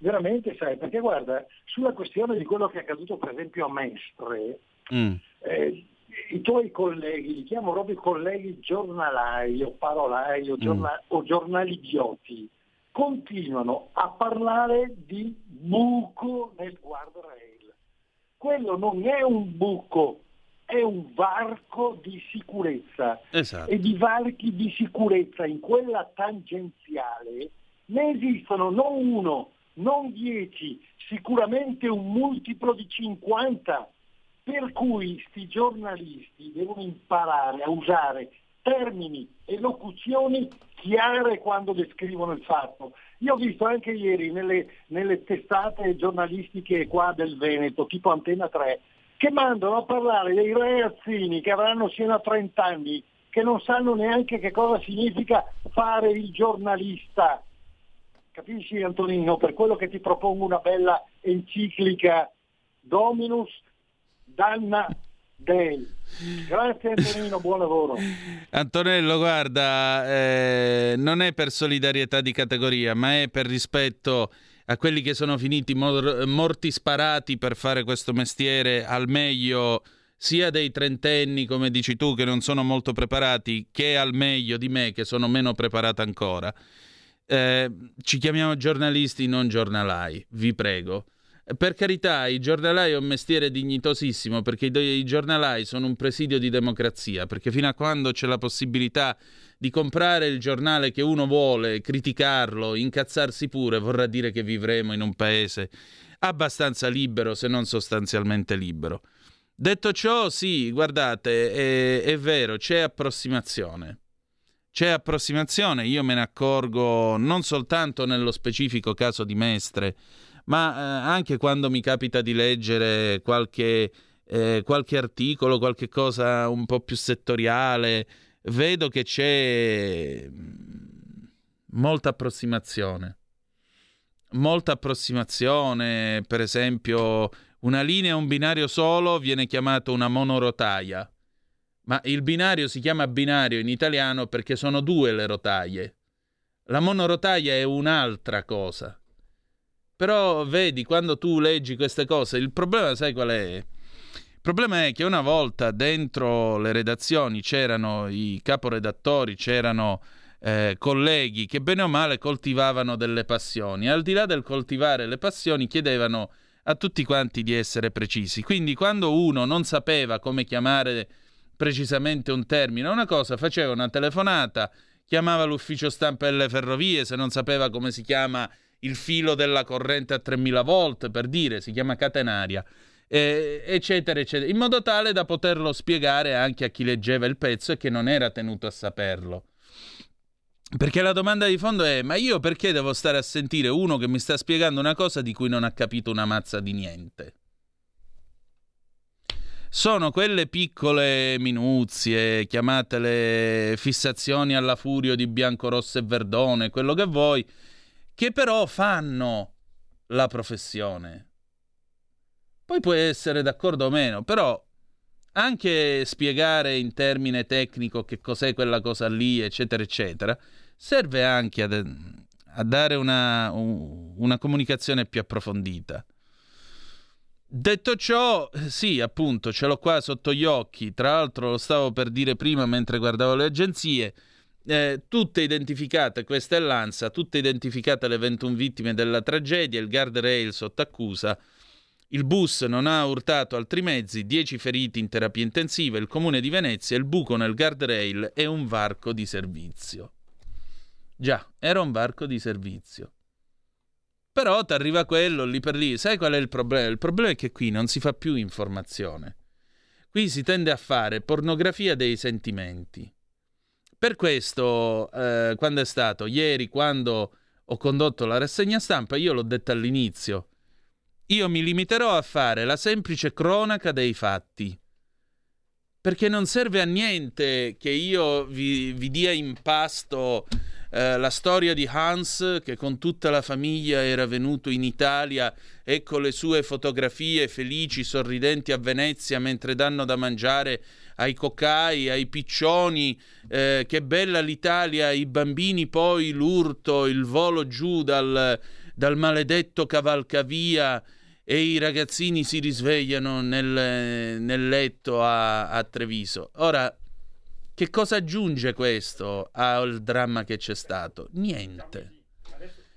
Veramente, sai, perché guarda, sulla questione di quello che è accaduto per esempio a Mestre, mm. eh, i tuoi colleghi, li chiamo proprio colleghi giornalai o parolai o, giornal- mm. o giornali idioti, continuano a parlare di buco nel guardrail. Quello non è un buco, è un varco di sicurezza. Esatto. E di varchi di sicurezza in quella tangenziale ne esistono non uno, non dieci, sicuramente un multiplo di 50. Per cui sti giornalisti devono imparare a usare termini e locuzioni chiare quando descrivono il fatto. Io ho visto anche ieri nelle, nelle testate giornalistiche qua del Veneto, tipo Antenna 3, che mandano a parlare dei ragazzini che avranno sino a 30 anni, che non sanno neanche che cosa significa fare il giornalista. Capisci Antonino? Per quello che ti propongo una bella enciclica Dominus Danna Dei. Grazie Antonino, buon lavoro. Antonello, guarda, eh, non è per solidarietà di categoria, ma è per rispetto a quelli che sono finiti mor- morti sparati per fare questo mestiere al meglio sia dei trentenni, come dici tu, che non sono molto preparati, che al meglio di me, che sono meno preparato ancora. Eh, ci chiamiamo giornalisti, non giornalai, vi prego. Per carità, i giornalai è un mestiere dignitosissimo perché i, giornalai sono un presidio di democrazia, perché fino a quando c'è la possibilità di comprare il giornale che uno vuole, criticarlo, incazzarsi pure, vorrà dire che vivremo in un paese abbastanza libero, se non sostanzialmente libero. Detto ciò, sì, guardate, è, è vero, c'è approssimazione. C'è approssimazione, io me ne accorgo non soltanto nello specifico caso di Mestre, ma eh, anche quando mi capita di leggere qualche, eh, qualche articolo, qualche cosa un po' più settoriale, vedo che c'è molta approssimazione. Molta approssimazione, per esempio, una linea un binario solo viene chiamato una monorotaia, ma il binario si chiama binario in italiano perché sono due le rotaie. La monorotaia è un'altra cosa. Però vedi, quando tu leggi queste cose, il problema sai qual è? Il problema è che una volta dentro le redazioni c'erano i caporedattori, c'erano eh, colleghi che bene o male coltivavano delle passioni. Al di là del coltivare le passioni, chiedevano a tutti quanti di essere precisi. Quindi quando uno non sapeva come chiamare precisamente un termine, una cosa, faceva una telefonata, chiamava l'ufficio stampa delle ferrovie, se non sapeva come si chiama il filo della corrente a 3000 volt, per dire, si chiama catenaria, eh, eccetera, eccetera, in modo tale da poterlo spiegare anche a chi leggeva il pezzo e che non era tenuto a saperlo. Perché la domanda di fondo è: ma io perché devo stare a sentire uno che mi sta spiegando una cosa di cui non ha capito una mazza di niente? Sono quelle piccole minuzie, chiamatele fissazioni alla furio di bianco, rosso e verdone, quello che vuoi, che però fanno la professione. Poi puoi essere d'accordo o meno, però anche spiegare in termine tecnico che cos'è quella cosa lì, eccetera, eccetera, serve anche a, a dare una, una comunicazione più approfondita. Detto ciò, sì, appunto, ce l'ho qua sotto gli occhi. Tra l'altro, lo stavo per dire prima mentre guardavo le agenzie eh, tutte identificate, questa è l'ANSA, tutte identificate le 21 vittime della tragedia, il guardrail sotto accusa, il bus non ha urtato altri mezzi, 10 feriti in terapia intensiva, il comune di Venezia, il buco nel guardrail e un varco di servizio. Già, era un varco di servizio. Però ti arriva quello lì per lì. Sai qual è il problema? Il problema è che qui non si fa più informazione. Qui si tende a fare pornografia dei sentimenti. Per questo, eh, quando è stato? Ieri, quando ho condotto la rassegna stampa, io l'ho detto all'inizio. Io mi limiterò a fare la semplice cronaca dei fatti. Perché non serve a niente che io vi, vi dia in pasto eh, la storia di Hans che con tutta la famiglia era venuto in Italia e con le sue fotografie felici, sorridenti a Venezia mentre danno da mangiare ai cocai, ai piccioni, eh, che bella l'Italia, i bambini poi l'urto, il volo giù dal, dal maledetto cavalcavia e i ragazzini si risvegliano nel, nel letto a, a Treviso. Ora, che cosa aggiunge questo al dramma che c'è stato? Niente.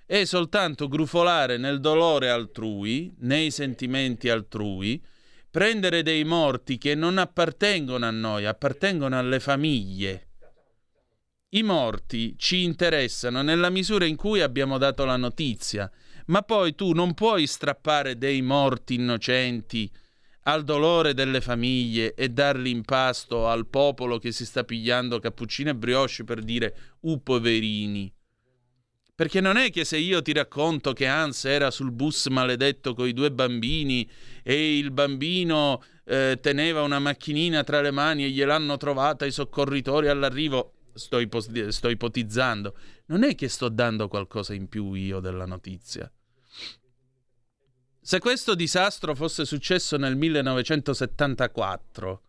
È soltanto grufolare nel dolore altrui, nei sentimenti altrui, prendere dei morti che non appartengono a noi, appartengono alle famiglie. I morti ci interessano nella misura in cui abbiamo dato la notizia, ma poi tu non puoi strappare dei morti innocenti al dolore delle famiglie e darli in pasto al popolo che si sta pigliando cappuccino e brioche per dire u poverini Perché non è che se io ti racconto che Hans era sul bus maledetto con i due bambini e il bambino eh, teneva una macchinina tra le mani e gliel'hanno trovata i soccorritori all'arrivo, sto, ipos- sto ipotizzando, non è che sto dando qualcosa in più io della notizia. Se questo disastro fosse successo nel 1974,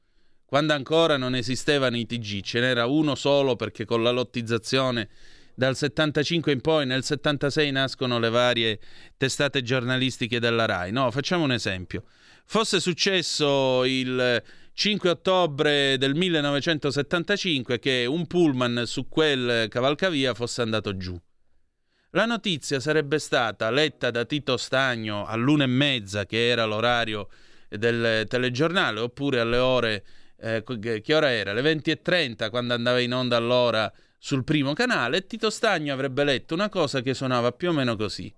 quando ancora non esistevano i TG, ce n'era uno solo perché con la lottizzazione dal 75 in poi, nel 76 nascono le varie testate giornalistiche della RAI. No, facciamo un esempio. Fosse successo il 5 ottobre del 1975 che un pullman su quel cavalcavia fosse andato giù. La notizia sarebbe stata letta da Tito Stagno all'una e mezza, che era l'orario del telegiornale, oppure alle ore, eh, che ora era? Le 20.30, quando andava in onda allora sul primo canale, Tito Stagno avrebbe letto una cosa che suonava più o meno così.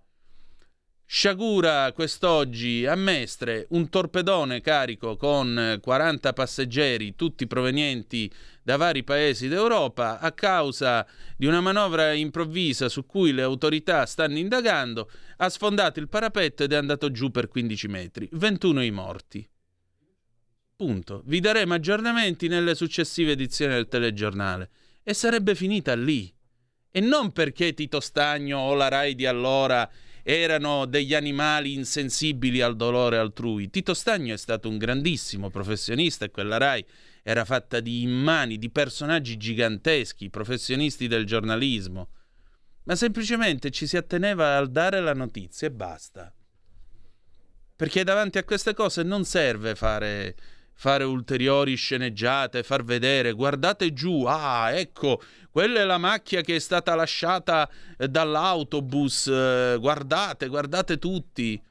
Sciagura quest'oggi a Mestre un torpedone carico con 40 passeggeri, tutti provenienti da vari paesi d'Europa, a causa di una manovra improvvisa su cui le autorità stanno indagando, ha sfondato il parapetto ed è andato giù per 15 metri. 21 i morti. Punto. Vi daremo aggiornamenti nelle successive edizioni del telegiornale. E sarebbe finita lì. E non perché Tito Stagno o la Rai di allora erano degli animali insensibili al dolore altrui. Tito Stagno è stato un grandissimo professionista e quella Rai era fatta di immani, di personaggi giganteschi, professionisti del giornalismo. Ma semplicemente ci si atteneva al dare la notizia e basta. Perché davanti a queste cose non serve fare fare ulteriori sceneggiate, far vedere, guardate giù, ah, ecco, quella è la macchia che è stata lasciata eh, dall'autobus, eh, guardate, guardate tutti.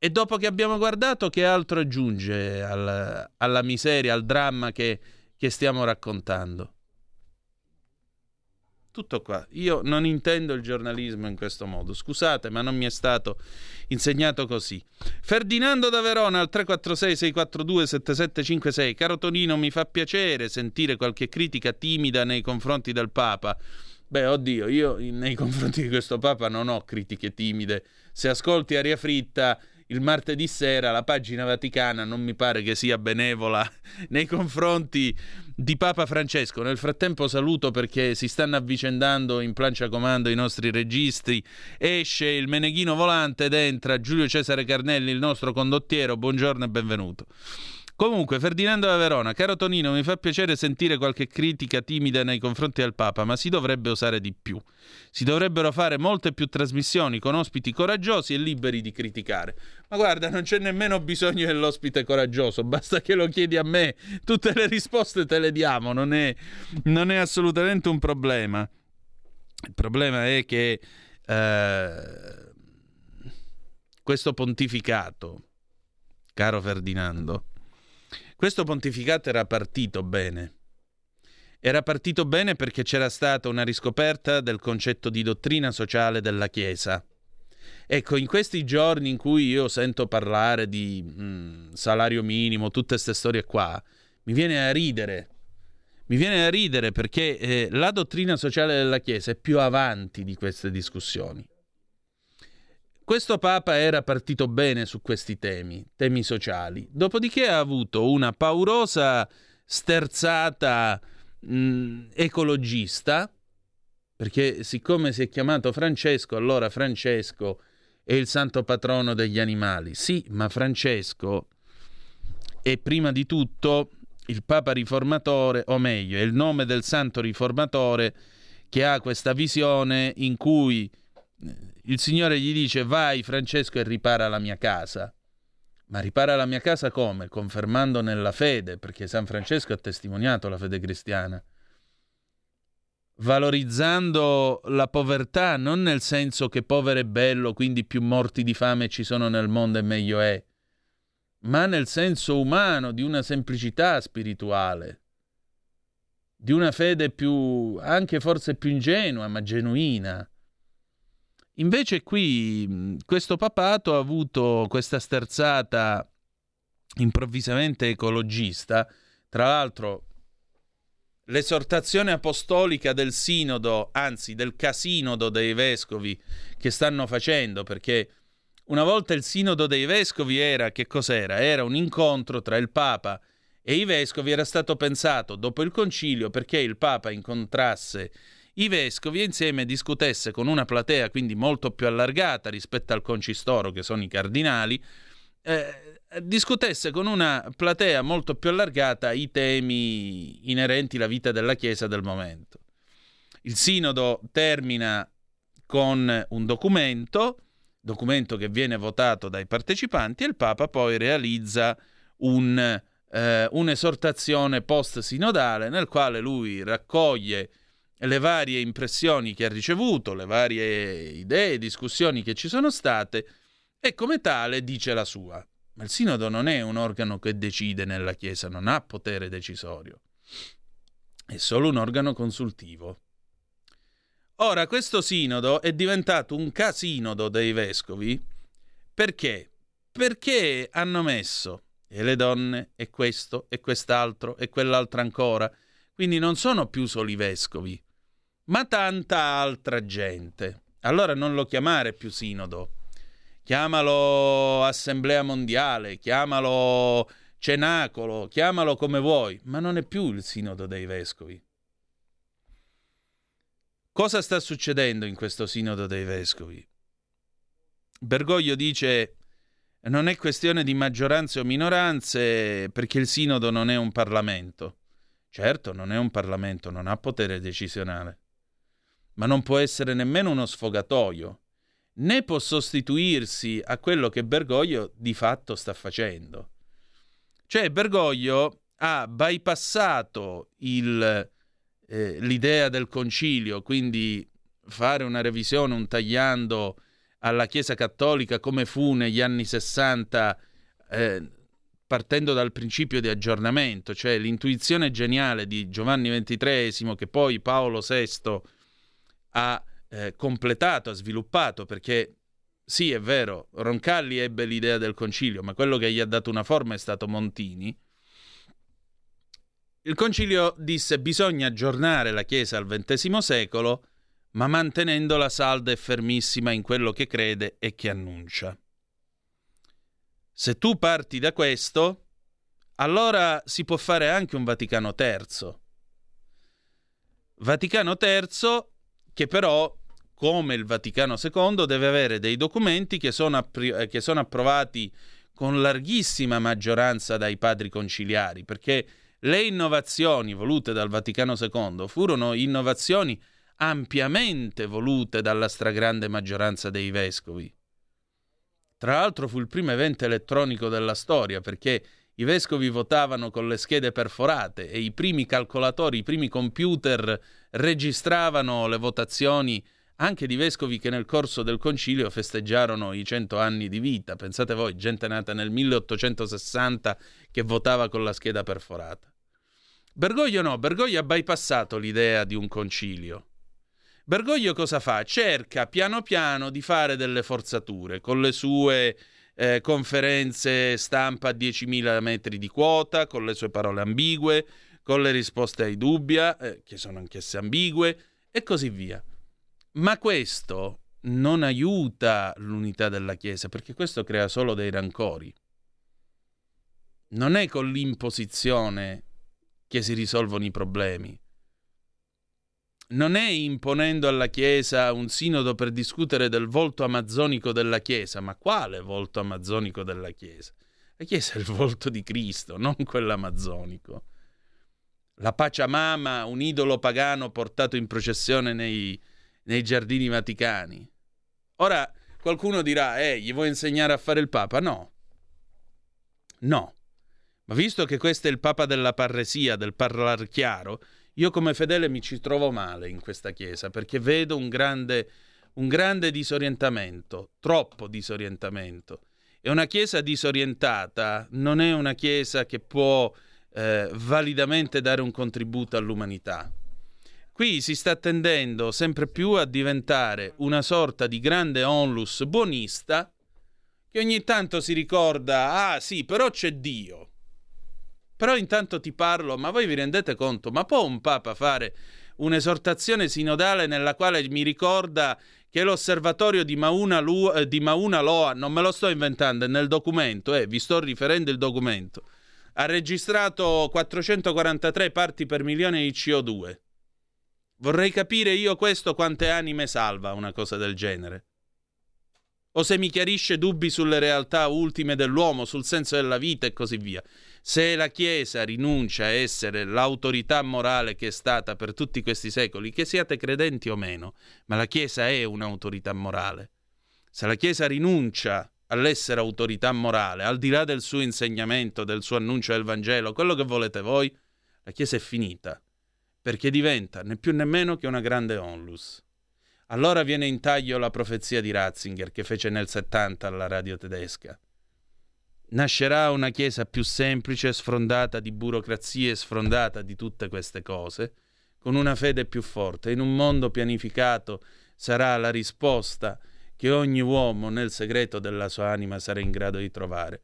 E dopo che abbiamo guardato, che altro aggiunge al, alla miseria, al dramma che, che stiamo raccontando? Tutto qua. Io non intendo il giornalismo in questo modo. Scusate, ma non mi è stato insegnato così. Ferdinando da Verona al 346 642 7756. Caro Tonino, mi fa piacere sentire qualche critica timida nei confronti del Papa. Beh, oddio, io nei confronti di questo Papa non ho critiche timide. Se ascolti aria fritta il martedì sera la pagina vaticana non mi pare che sia benevola nei confronti di Papa Francesco. Nel frattempo saluto perché si stanno avvicendando in plancia comando i nostri registri. Esce il Meneghino volante ed entra Giulio Cesare Carnelli, il nostro condottiero. Buongiorno e benvenuto. Comunque, Ferdinando da Verona, caro Tonino, mi fa piacere sentire qualche critica timida nei confronti del Papa, ma si dovrebbe osare di più. Si dovrebbero fare molte più trasmissioni con ospiti coraggiosi e liberi di criticare. Ma guarda, non c'è nemmeno bisogno dell'ospite coraggioso, basta che lo chiedi a me, tutte le risposte te le diamo, non è, non è assolutamente un problema. Il problema è che eh, questo pontificato, caro Ferdinando, questo pontificato era partito bene. Era partito bene perché c'era stata una riscoperta del concetto di dottrina sociale della Chiesa. Ecco, in questi giorni in cui io sento parlare di mm, salario minimo, tutte queste storie qua, mi viene a ridere. Mi viene a ridere perché eh, la dottrina sociale della Chiesa è più avanti di queste discussioni. Questo Papa era partito bene su questi temi, temi sociali, dopodiché ha avuto una paurosa sterzata mh, ecologista, perché siccome si è chiamato Francesco, allora Francesco è il santo patrono degli animali. Sì, ma Francesco è prima di tutto il Papa riformatore, o meglio, è il nome del santo riformatore che ha questa visione in cui il Signore gli dice vai Francesco e ripara la mia casa. Ma ripara la mia casa come? Confermando nella fede, perché San Francesco ha testimoniato la fede cristiana. Valorizzando la povertà, non nel senso che povero è bello, quindi più morti di fame ci sono nel mondo e meglio è, ma nel senso umano, di una semplicità spirituale, di una fede più, anche forse più ingenua, ma genuina Invece qui questo papato ha avuto questa sterzata improvvisamente ecologista, tra l'altro l'esortazione apostolica del sinodo, anzi del casinodo dei vescovi che stanno facendo, perché una volta il sinodo dei vescovi era che cos'era? Era un incontro tra il Papa e i vescovi, era stato pensato dopo il concilio perché il Papa incontrasse i vescovi insieme discutesse con una platea quindi molto più allargata rispetto al concistoro che sono i cardinali, eh, discutesse con una platea molto più allargata i temi inerenti alla vita della Chiesa del momento. Il sinodo termina con un documento, documento che viene votato dai partecipanti e il Papa poi realizza un, eh, un'esortazione post-sinodale nel quale lui raccoglie le varie impressioni che ha ricevuto, le varie idee, discussioni che ci sono state e come tale dice la sua. Ma il sinodo non è un organo che decide nella Chiesa, non ha potere decisorio, è solo un organo consultivo. Ora, questo sinodo è diventato un casinodo dei vescovi perché? Perché hanno messo e le donne e questo e quest'altro e quell'altro ancora. Quindi non sono più soli vescovi, ma tanta altra gente. Allora non lo chiamare più sinodo, chiamalo assemblea mondiale, chiamalo cenacolo, chiamalo come vuoi, ma non è più il sinodo dei vescovi. Cosa sta succedendo in questo sinodo dei vescovi? Bergoglio dice non è questione di maggioranze o minoranze perché il sinodo non è un Parlamento. Certo, non è un Parlamento, non ha potere decisionale ma non può essere nemmeno uno sfogatoio, né può sostituirsi a quello che Bergoglio di fatto sta facendo. Cioè Bergoglio ha bypassato il, eh, l'idea del concilio, quindi fare una revisione, un tagliando alla Chiesa Cattolica come fu negli anni 60, eh, partendo dal principio di aggiornamento, cioè l'intuizione geniale di Giovanni XXIII che poi Paolo VI ha eh, completato, ha sviluppato, perché sì, è vero, Roncalli ebbe l'idea del concilio, ma quello che gli ha dato una forma è stato Montini. Il concilio disse bisogna aggiornare la Chiesa al XX secolo, ma mantenendola salda e fermissima in quello che crede e che annuncia. Se tu parti da questo, allora si può fare anche un Vaticano III. Vaticano III che però, come il Vaticano II, deve avere dei documenti che sono, appri- eh, che sono approvati con larghissima maggioranza dai padri conciliari, perché le innovazioni volute dal Vaticano II furono innovazioni ampiamente volute dalla stragrande maggioranza dei vescovi. Tra l'altro fu il primo evento elettronico della storia perché i vescovi votavano con le schede perforate e i primi calcolatori, i primi computer registravano le votazioni anche di vescovi che nel corso del concilio festeggiarono i cento anni di vita. Pensate voi, gente nata nel 1860 che votava con la scheda perforata. Bergoglio no, Bergoglio ha bypassato l'idea di un concilio. Bergoglio cosa fa? Cerca piano piano di fare delle forzature con le sue eh, conferenze stampa a 10.000 metri di quota, con le sue parole ambigue, con le risposte ai dubbi, eh, che sono anch'esse ambigue, e così via. Ma questo non aiuta l'unità della Chiesa, perché questo crea solo dei rancori. Non è con l'imposizione che si risolvono i problemi non è imponendo alla Chiesa un sinodo per discutere del volto amazzonico della Chiesa, ma quale volto amazzonico della Chiesa? La Chiesa è il volto di Cristo, non quello amazzonico. La Pachamama, un idolo pagano portato in processione nei, nei giardini vaticani. Ora qualcuno dirà, eh, gli vuoi insegnare a fare il Papa? No. No. Ma visto che questo è il Papa della parresia, del parlar chiaro, io come fedele mi ci trovo male in questa chiesa perché vedo un grande, un grande disorientamento, troppo disorientamento. E una chiesa disorientata non è una chiesa che può eh, validamente dare un contributo all'umanità. Qui si sta tendendo sempre più a diventare una sorta di grande onlus buonista che ogni tanto si ricorda, ah sì, però c'è Dio. Però intanto ti parlo, ma voi vi rendete conto, ma può un Papa fare un'esortazione sinodale nella quale mi ricorda che l'osservatorio di Mauna, Lu- eh, di Mauna Loa, non me lo sto inventando, è nel documento, eh, vi sto riferendo il documento, ha registrato 443 parti per milione di CO2. Vorrei capire io questo quante anime salva una cosa del genere. O se mi chiarisce dubbi sulle realtà ultime dell'uomo, sul senso della vita e così via. Se la Chiesa rinuncia a essere l'autorità morale che è stata per tutti questi secoli, che siate credenti o meno, ma la Chiesa è un'autorità morale. Se la Chiesa rinuncia all'essere autorità morale, al di là del suo insegnamento, del suo annuncio del Vangelo, quello che volete voi, la Chiesa è finita, perché diventa né più né meno che una grande onlus. Allora viene in taglio la profezia di Ratzinger che fece nel 70 alla radio tedesca. Nascerà una Chiesa più semplice, sfrondata di burocrazie, sfrondata di tutte queste cose, con una fede più forte. In un mondo pianificato sarà la risposta che ogni uomo nel segreto della sua anima sarà in grado di trovare.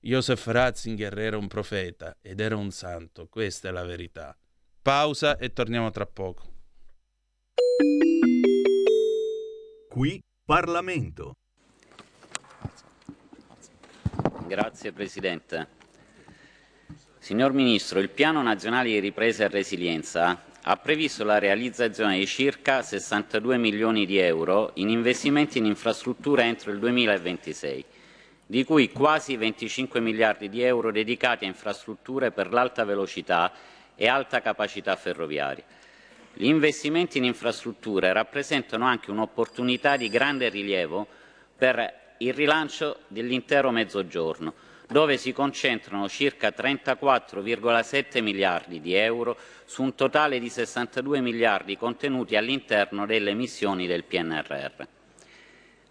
Joseph Ratzinger era un profeta ed era un santo, questa è la verità. Pausa e torniamo tra poco. Qui Parlamento. Grazie Presidente. Signor Ministro, il Piano Nazionale di Ripresa e Resilienza ha previsto la realizzazione di circa 62 milioni di euro in investimenti in infrastrutture entro il 2026, di cui quasi 25 miliardi di euro dedicati a infrastrutture per l'alta velocità e alta capacità ferroviaria. Gli investimenti in infrastrutture rappresentano anche un'opportunità di grande rilievo per il rilancio dell'intero Mezzogiorno, dove si concentrano circa 34,7 miliardi di euro su un totale di 62 miliardi contenuti all'interno delle missioni del PNRR.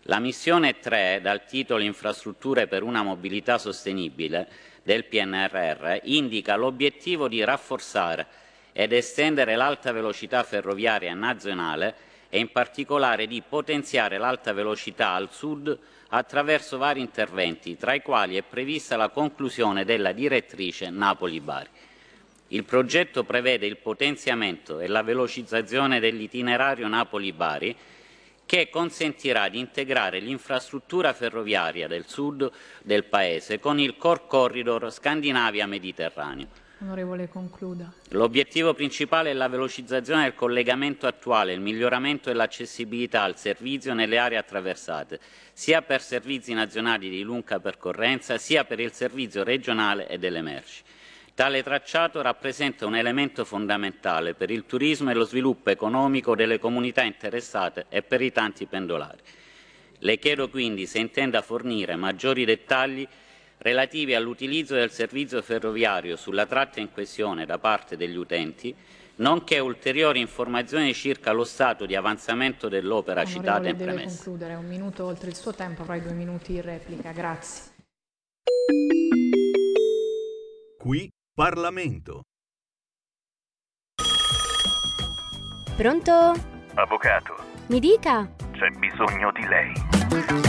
La missione 3, dal titolo Infrastrutture per una mobilità sostenibile del PNRR, indica l'obiettivo di rafforzare ed estendere l'alta velocità ferroviaria nazionale e in particolare di potenziare l'alta velocità al sud attraverso vari interventi, tra i quali è prevista la conclusione della direttrice Napoli-Bari. Il progetto prevede il potenziamento e la velocizzazione dell'itinerario Napoli-Bari che consentirà di integrare l'infrastruttura ferroviaria del sud del Paese con il Core Corridor Scandinavia-Mediterraneo. Onorevole, concluda. L'obiettivo principale è la velocizzazione del collegamento attuale, il miglioramento dell'accessibilità al servizio nelle aree attraversate, sia per servizi nazionali di lunga percorrenza, sia per il servizio regionale e delle merci. Tale tracciato rappresenta un elemento fondamentale per il turismo e lo sviluppo economico delle comunità interessate e per i tanti pendolari. Le chiedo quindi se intenda fornire maggiori dettagli relativi all'utilizzo del servizio ferroviario sulla tratta in questione da parte degli utenti, nonché ulteriori informazioni circa lo stato di avanzamento dell'opera Onorevole, citata in deve premessa. concludere. Un minuto oltre il suo tempo, avrai due minuti in replica. Grazie. Qui Parlamento. Pronto? Avvocato, Mi dica. c'è bisogno di lei.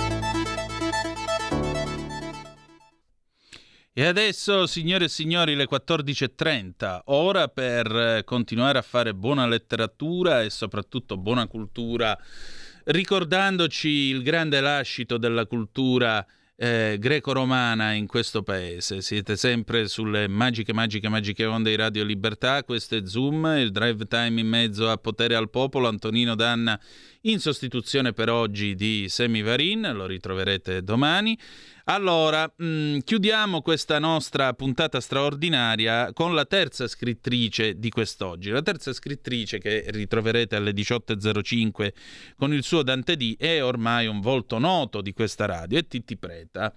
E adesso, signore e signori, le 14.30, ora per eh, continuare a fare buona letteratura e soprattutto buona cultura, ricordandoci il grande lascito della cultura eh, greco-romana in questo paese. Siete sempre sulle magiche, magiche, magiche onde di Radio Libertà. Questo è Zoom, il drive time in mezzo a potere al popolo. Antonino Danna in sostituzione per oggi di Semi Varin, lo ritroverete domani. Allora, mh, chiudiamo questa nostra puntata straordinaria con la terza scrittrice di quest'oggi. La terza scrittrice che ritroverete alle 18.05 con il suo Dante D è ormai un volto noto di questa radio, è Titti Preta,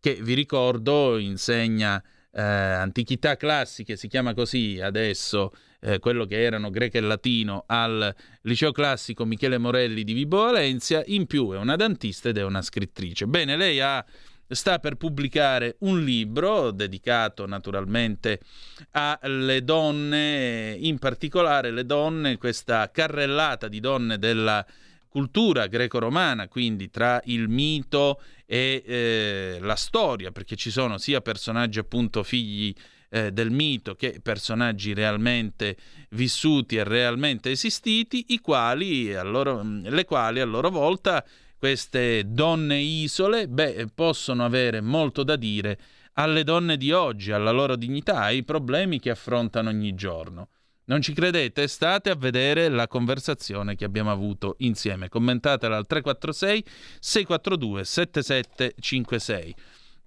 che vi ricordo insegna eh, antichità classiche, si chiama così adesso, eh, quello che erano greco e latino al liceo classico Michele Morelli di Vibo Valencia, in più è una dantista ed è una scrittrice. Bene, lei ha sta per pubblicare un libro dedicato naturalmente alle donne, in particolare le donne, questa carrellata di donne della cultura greco-romana, quindi tra il mito e eh, la storia, perché ci sono sia personaggi appunto figli eh, del mito che personaggi realmente vissuti e realmente esistiti, i quali, loro, le quali a loro volta queste donne isole, beh, possono avere molto da dire alle donne di oggi, alla loro dignità, ai problemi che affrontano ogni giorno. Non ci credete? State a vedere la conversazione che abbiamo avuto insieme. Commentatela al 346 642 7756.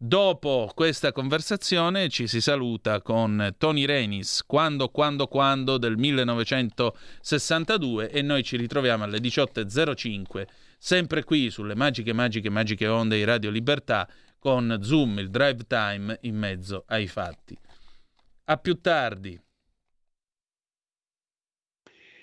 Dopo questa conversazione ci si saluta con Tony Renis, Quando, quando, quando del 1962 e noi ci ritroviamo alle 18.05 sempre qui sulle magiche, magiche, magiche onde di Radio Libertà con Zoom, il drive time in mezzo ai fatti. A più tardi.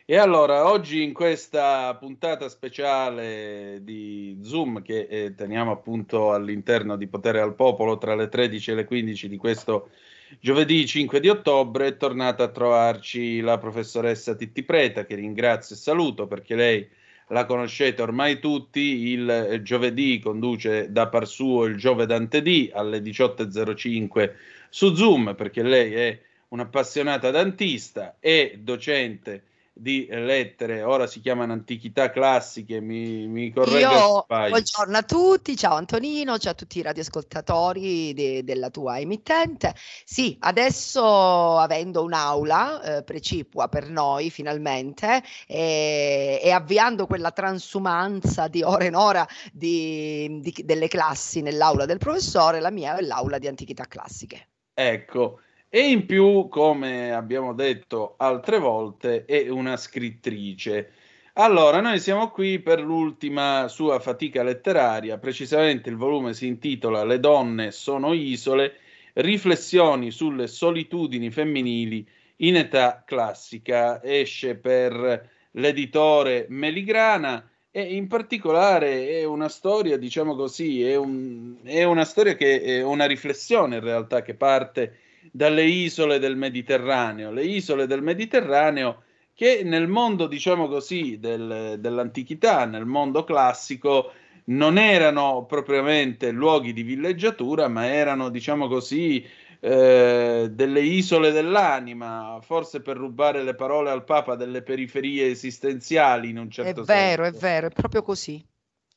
E allora, oggi in questa puntata speciale di Zoom che eh, teniamo appunto all'interno di Potere al Popolo tra le 13 e le 15 di questo giovedì 5 di ottobre, è tornata a trovarci la professoressa Titti Preta, che ringrazio e saluto perché lei la conoscete ormai tutti, il giovedì conduce da par suo il Giove Dante D alle 18.05 su Zoom perché lei è un'appassionata dantista e docente di lettere, ora si chiamano antichità classiche, mi, mi corregge Io, buongiorno a tutti, ciao Antonino, ciao a tutti i radioascoltatori de, della tua emittente. Sì, adesso avendo un'aula eh, precipua per noi finalmente e, e, avviando quella transumanza di ora in ora di, di, delle classi nell'aula del professore, la mia è l'aula di antichità classiche. Ecco, e in più, come abbiamo detto altre volte, è una scrittrice. Allora, noi siamo qui per l'ultima sua fatica letteraria, precisamente il volume si intitola Le donne sono isole, riflessioni sulle solitudini femminili in età classica. Esce per l'editore Meligrana e in particolare è una storia, diciamo così, è, un, è una storia che è una riflessione in realtà che parte dalle isole del Mediterraneo, le isole del Mediterraneo che nel mondo, diciamo così, del, dell'antichità, nel mondo classico, non erano propriamente luoghi di villeggiatura, ma erano, diciamo così, eh, delle isole dell'anima, forse per rubare le parole al Papa, delle periferie esistenziali in un certo senso. È vero, è vero, è proprio così.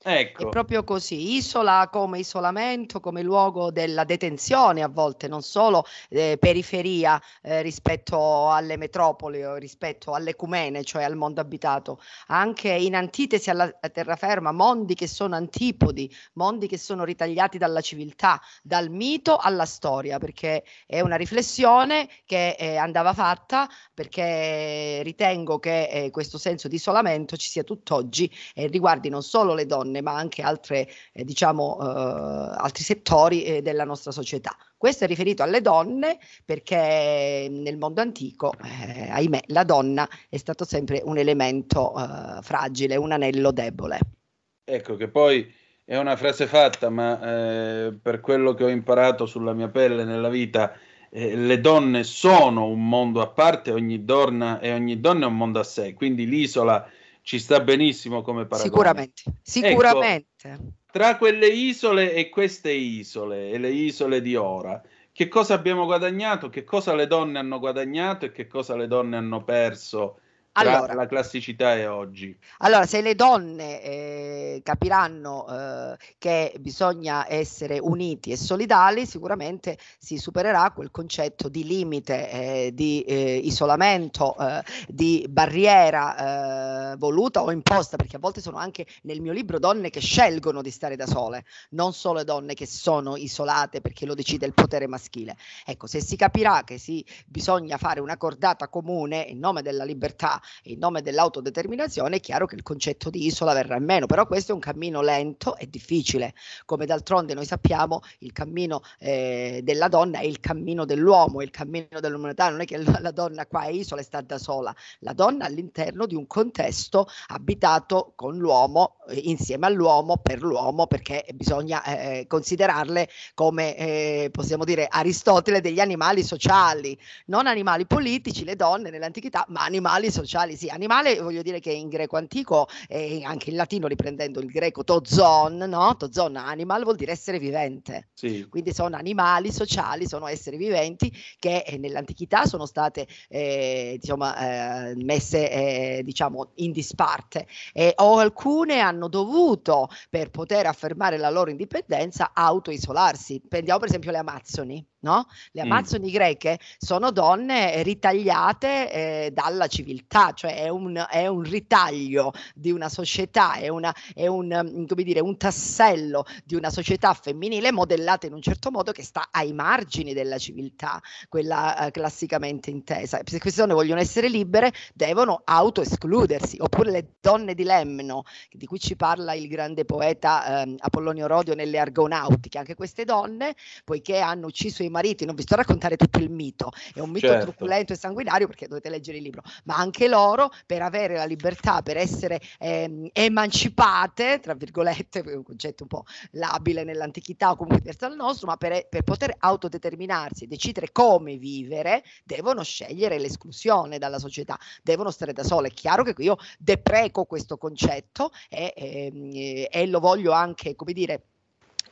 Ecco. È proprio così, isola come isolamento, come luogo della detenzione a volte, non solo eh, periferia eh, rispetto alle metropoli o rispetto all'ecumene, cioè al mondo abitato, anche in antitesi alla terraferma, mondi che sono antipodi, mondi che sono ritagliati dalla civiltà, dal mito alla storia, perché è una riflessione che eh, andava fatta perché ritengo che eh, questo senso di isolamento ci sia tutt'oggi e riguardi non solo le donne, donne, ma anche altre, eh, diciamo, eh, altri settori eh, della nostra società. Questo è riferito alle donne perché nel mondo antico, eh, ahimè, la donna è stato sempre un elemento eh, fragile, un anello debole. Ecco che poi è una frase fatta, ma eh, per quello che ho imparato sulla mia pelle nella vita, le donne sono un mondo a parte, ogni donna e ogni donna è un mondo a sé, quindi l'isola ci sta benissimo come paragone. Sicuramente, sicuramente. Ecco, tra quelle isole e queste isole, e le isole di ora, che cosa abbiamo guadagnato, che cosa le donne hanno guadagnato e che cosa le donne hanno perso Allora. la classicità e oggi. Allora, se le donne eh, capiranno eh, che bisogna essere uniti e solidali, sicuramente si supererà quel concetto di limite, eh, di eh, isolamento, eh, di barriera eh, voluta o imposta, perché a volte sono anche nel mio libro donne che scelgono di stare da sole, non solo donne che sono isolate perché lo decide il potere maschile. Ecco, se si capirà che si, bisogna fare una cordata comune in nome della libertà in nome dell'autodeterminazione, è chiaro che il concetto di isola verrà meno, però questo è un cammino lento e difficile, come d'altronde noi sappiamo il cammino eh, della donna è il cammino dell'uomo, il cammino dell'umanità, non è che la, donna qua è isola e sta da sola, la donna all'interno di un contesto abitato con l'uomo, eh, insieme all'uomo, per l'uomo, perché bisogna eh, considerarle come, eh, possiamo dire, Aristotele degli animali sociali, non animali politici, le donne nell'antichità, ma animali sociali, sì, animale voglio dire che in greco antico e anche in latino riprendendo il greco tozon, no? Tozon animal vuol dire essere vivente. Sì. Quindi sono animali sociali, sono esseri viventi che eh, nell'antichità sono state eh, diciamo, eh, messe eh, diciamo, in disparte e, o alcune hanno dovuto per poter affermare la loro indipendenza autoisolarsi. Prendiamo per esempio le Amazzoni. No? Le Mm. Amazzoni greche sono donne ritagliate eh, dalla civiltà, cioè è un, è un ritaglio di una società, è, una, è un, mm, come dire, un tassello di una società femminile modellata in un certo modo che sta ai margini della civiltà, quella eh, classicamente intesa. Se queste donne vogliono essere libere, devono autoescludersi, oppure le donne di Lemno, di cui ci parla il grande poeta ehm, Apollonio Rodio nelle Argonautiche, anche queste donne, poiché hanno ucciso i mariti, non vi sto a raccontare tutto il mito, è un mito Certo. truculento e sanguinario perché dovete leggere il libro, ma anche loro per avere la libertà, per essere ehm, emancipate, tra virgolette, un concetto un po' labile nell'antichità o comunque diverso dal nostro, ma per, per poter autodeterminarsi e decidere come vivere, devono scegliere l'esclusione dalla società, devono stare da sole. È chiaro che io depreco questo concetto e, ehm, e lo voglio anche, come dire,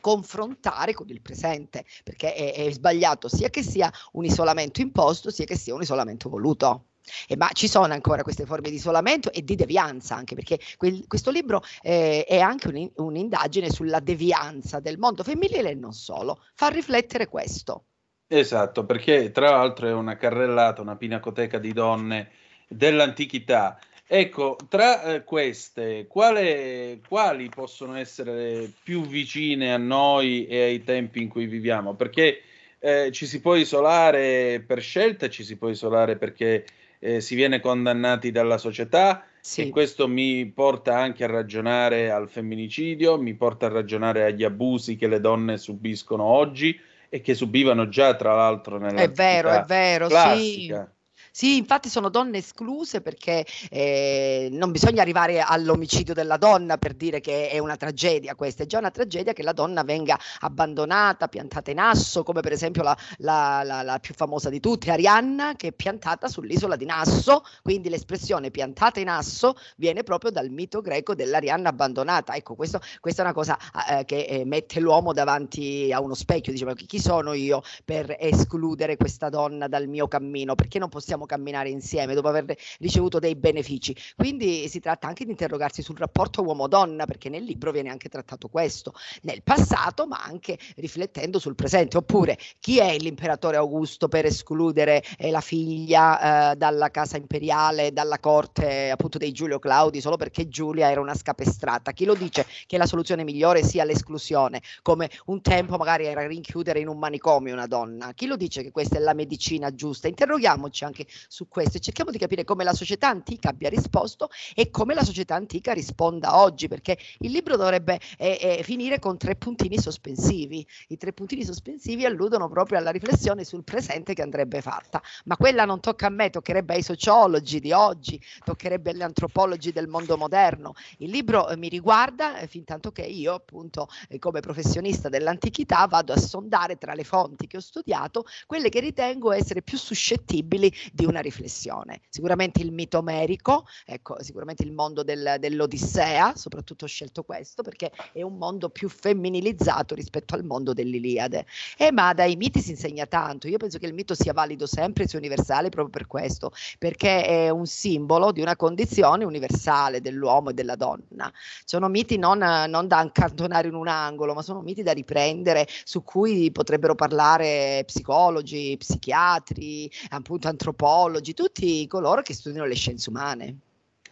confrontare con il presente, perché è, è sbagliato sia che sia un isolamento imposto, sia che sia un isolamento voluto. E ma ci sono ancora queste forme di isolamento e di devianza, anche perché quel- questo libro eh, è anche un'in- un'indagine sulla devianza del mondo femminile e non solo, fa riflettere questo. Esatto, perché tra l'altro è una carrellata, una pinacoteca di donne dell'antichità. Ecco, tra eh, queste, quale- quali possono essere più vicine a noi e ai tempi in cui viviamo? Perché eh, ci si può isolare per scelta, ci si può isolare perché eh, si viene condannati dalla società e questo mi porta anche a ragionare al femminicidio, mi porta a ragionare agli abusi che le donne subiscono oggi e che subivano già tra l'altro nella È vero, è vero, sì. classica. Sì, infatti sono donne escluse perché eh, non bisogna arrivare all'omicidio della donna per dire che è una tragedia questa, è già una tragedia che la donna venga abbandonata, piantata in asso, come per esempio la, la- la- la più famosa di tutte, Arianna, che è piantata sull'isola di Nasso, quindi l'espressione piantata in asso viene proprio dal mito greco dell'Arianna abbandonata. Ecco, questo- questa è una cosa eh, che eh, mette l'uomo davanti a uno specchio, chi chi sono io per escludere questa donna dal mio cammino? Perché non possiamo camminare insieme dopo aver ricevuto dei benefici? Quindi si tratta anche di interrogarsi sul rapporto uomo-donna, perché nel libro viene anche trattato questo, nel passato, ma anche riflettendo sul presente. Oppure, chi è l'imperatore Augusto per escludere eh, la figlia eh, dalla casa imperiale, dalla corte appunto dei Giulio Claudi, solo perché Giulia era una scapestrata? Chi lo dice che la soluzione migliore sia l'esclusione, come un tempo magari era rinchiudere in un manicomio una donna? Chi lo dice che questa è la medicina giusta? Interroghiamoci anche su questo e cerchiamo di capire come la società antica abbia risposto e come la società antica risponda oggi, perché il libro dovrebbe eh, eh, finire con tre puntini sospensivi. I tre puntini sospensivi alludono proprio alla riflessione sul presente che andrebbe fatta, ma quella non tocca a me, toccherebbe ai sociologi di oggi, toccherebbe agli antropologi del mondo moderno. Il libro eh, mi riguarda eh, fin tanto che io, appunto, eh, come professionista dell'antichità, vado a sondare tra le fonti che ho studiato quelle che ritengo essere più suscettibili di una riflessione. Sicuramente il mito omerico, ecco, sicuramente il mondo del- dell'Odissea, soprattutto ho scelto questo perché è un mondo più femminilizzato rispetto al mondo dell'Iliade. Eh, ma dai miti si insegna tanto. Io penso che il mito sia valido sempre, sia universale proprio per questo, perché è un simbolo di una condizione universale dell'uomo e della donna. Sono miti non, non da accantonare in un angolo, ma sono miti da riprendere, su cui potrebbero parlare psicologi, psichiatri, appunto antropologi, tutti coloro che studiano le scienze umane.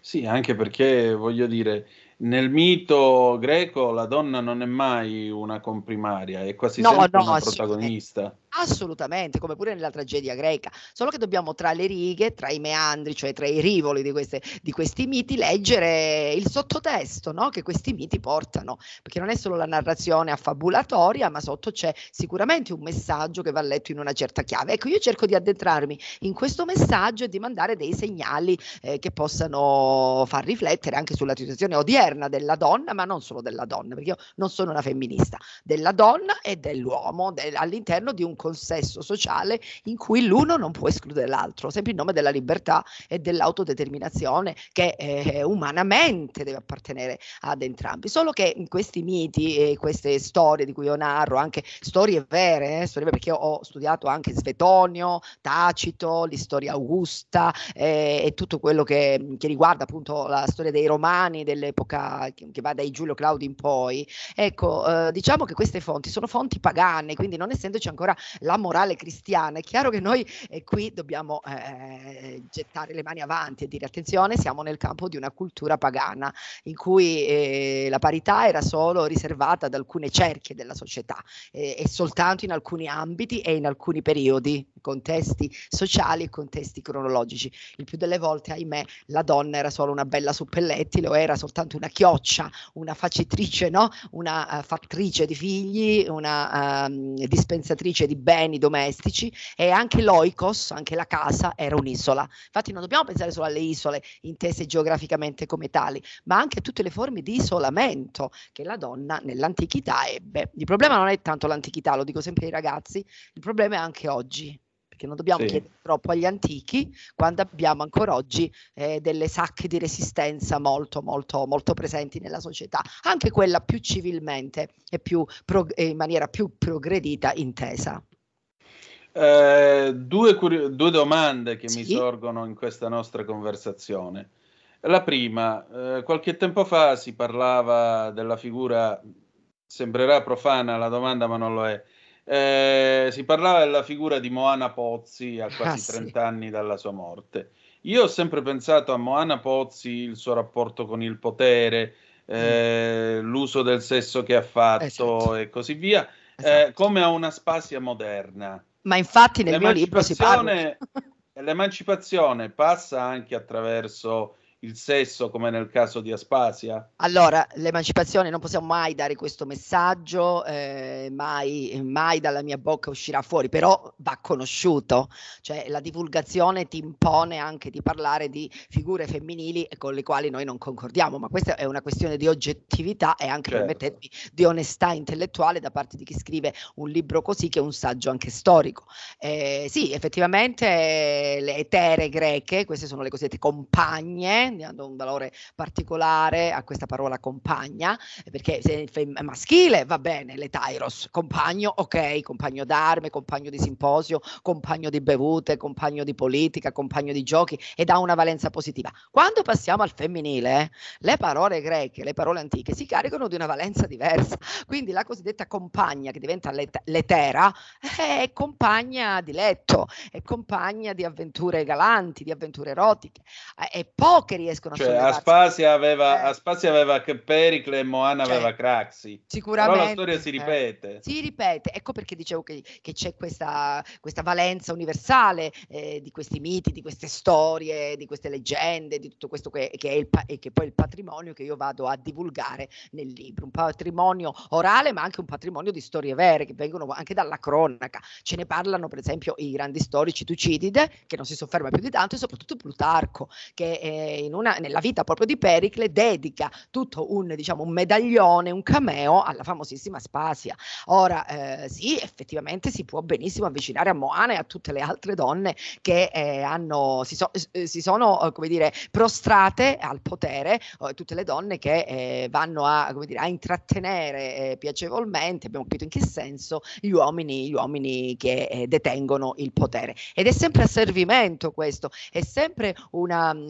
Sì, anche perché voglio dire, nel mito greco la donna non è mai una comprimaria, è quasi No, sempre no, una protagonista. Assolutamente, come pure nella tragedia greca, solo che dobbiamo tra le righe, tra i meandri, cioè tra i rivoli di, queste- di questi miti, leggere il sottotesto no? che questi miti portano, perché non è solo la narrazione affabulatoria, ma sotto c'è sicuramente un messaggio che va letto in una certa chiave. Ecco, io cerco di addentrarmi in questo messaggio e di mandare dei segnali eh, che possano far riflettere anche sulla situazione odierna della donna, ma non solo della donna, perché io non sono una femminista, della donna e dell'uomo del- all'interno di un consesso sociale in cui l'uno non può escludere l'altro, sempre in nome della libertà e dell'autodeterminazione che eh, umanamente deve appartenere ad entrambi. Solo che questi miti e queste storie di cui io narro, anche storie vere, eh, storie vere, perché ho studiato anche Svetonio, Tacito, l'istoria augusta eh, e tutto quello che, che riguarda appunto la storia dei romani dell'epoca che, che va dai Giulio Claudio in poi. Ecco, eh, diciamo che queste fonti sono fonti pagane, quindi non essendoci ancora la morale cristiana, è chiaro che noi eh, qui dobbiamo eh, gettare le mani avanti e dire attenzione, siamo nel campo di una cultura pagana in cui eh, la parità era solo riservata ad alcune cerchie della società e soltanto in alcuni ambiti e in alcuni periodi, contesti sociali e contesti cronologici. Il più delle volte, ahimè, la donna era solo una bella suppellettile o era soltanto una chioccia, una facitrice, no? una eh, fattrice di figli, una ehm, dispensatrice di beni domestici e anche l'oikos, anche la casa, era un'isola. Infatti non dobbiamo pensare solo alle isole intese geograficamente come tali, ma anche a tutte le forme di isolamento che la donna nell'antichità ebbe. Il problema non è tanto l'antichità, lo dico sempre ai ragazzi, il problema è anche oggi. Perché non dobbiamo Sì. chiedere troppo agli antichi quando abbiamo ancora oggi eh, delle sacche di resistenza molto, molto, molto presenti nella società, anche quella più civilmente e più prog- e in maniera più progredita intesa. Eh, due, curi- due domande che mi Sì. sorgono in questa nostra conversazione. La prima, eh, qualche tempo fa si parlava della figura, sembrerà profana la domanda, ma non lo è. Eh, si parlava della figura di Moana Pozzi a quasi Ah, sì. 30 anni dalla sua morte. Io ho sempre pensato a Moana Pozzi, il suo rapporto con il potere, eh, l'uso del sesso che ha fatto Esatto. e così via, eh, come a una Spasia moderna. Ma infatti nel mio libro si parla. L'emancipazione passa anche attraverso il sesso, come nel caso di Aspasia? Allora, l'emancipazione non possiamo mai dare questo messaggio, eh, mai, mai dalla mia bocca uscirà fuori, però va conosciuto, cioè la divulgazione ti impone anche di parlare di figure femminili con le quali noi non concordiamo, ma questa è una questione di oggettività e anche Certo. permettetemi di onestà intellettuale da parte di chi scrive un libro così che è un saggio anche storico. Eh, sì, effettivamente eh, le etere greche, queste sono le cosiddette compagne, dando un valore particolare a questa parola compagna, eh, perché se è maschile va bene, le Tairos, compagno, ok, compagno d'arme, compagno di simposio, compagno di bevute, compagno di politica, compagno di giochi ed ha una valenza positiva. Quando passiamo al femminile, le parole greche, le parole antiche si caricano di una valenza diversa, quindi la cosiddetta compagna che diventa let- letera è compagna di letto, è compagna di avventure galanti, di avventure erotiche eh, e poche riescono a Cioè, sollevarsi. Aspasia aveva, Aspasia aveva che Pericle e Moana Cioè, aveva Craxi. Sicuramente. Però la storia si eh, ripete. si ripete, ecco perché dicevo che, che c'è questa, questa valenza universale eh, di questi miti, di queste storie, di queste leggende, di tutto questo che, che è il, e che poi è il patrimonio che io vado a divulgare nel libro, un patrimonio orale ma anche un patrimonio di storie vere che vengono anche dalla cronaca. Ce ne parlano per esempio i grandi storici Tucidide, che non si sofferma più di tanto, e soprattutto Plutarco, che eh, in una, nella vita proprio di Pericle dedica tutto un, diciamo, un medaglione, un cameo alla famosissima Spasia. Ora eh, sì, effettivamente si può benissimo avvicinare a Moana e a tutte le altre donne che eh, hanno, si, so, eh, si sono eh, come dire, prostrate al potere, eh, tutte le donne che eh, vanno a, dire, a intrattenere piacevolmente, abbiamo capito in che senso, gli uomini, gli uomini che detengono il potere. Ed è sempre a servimento questo, è sempre una mm,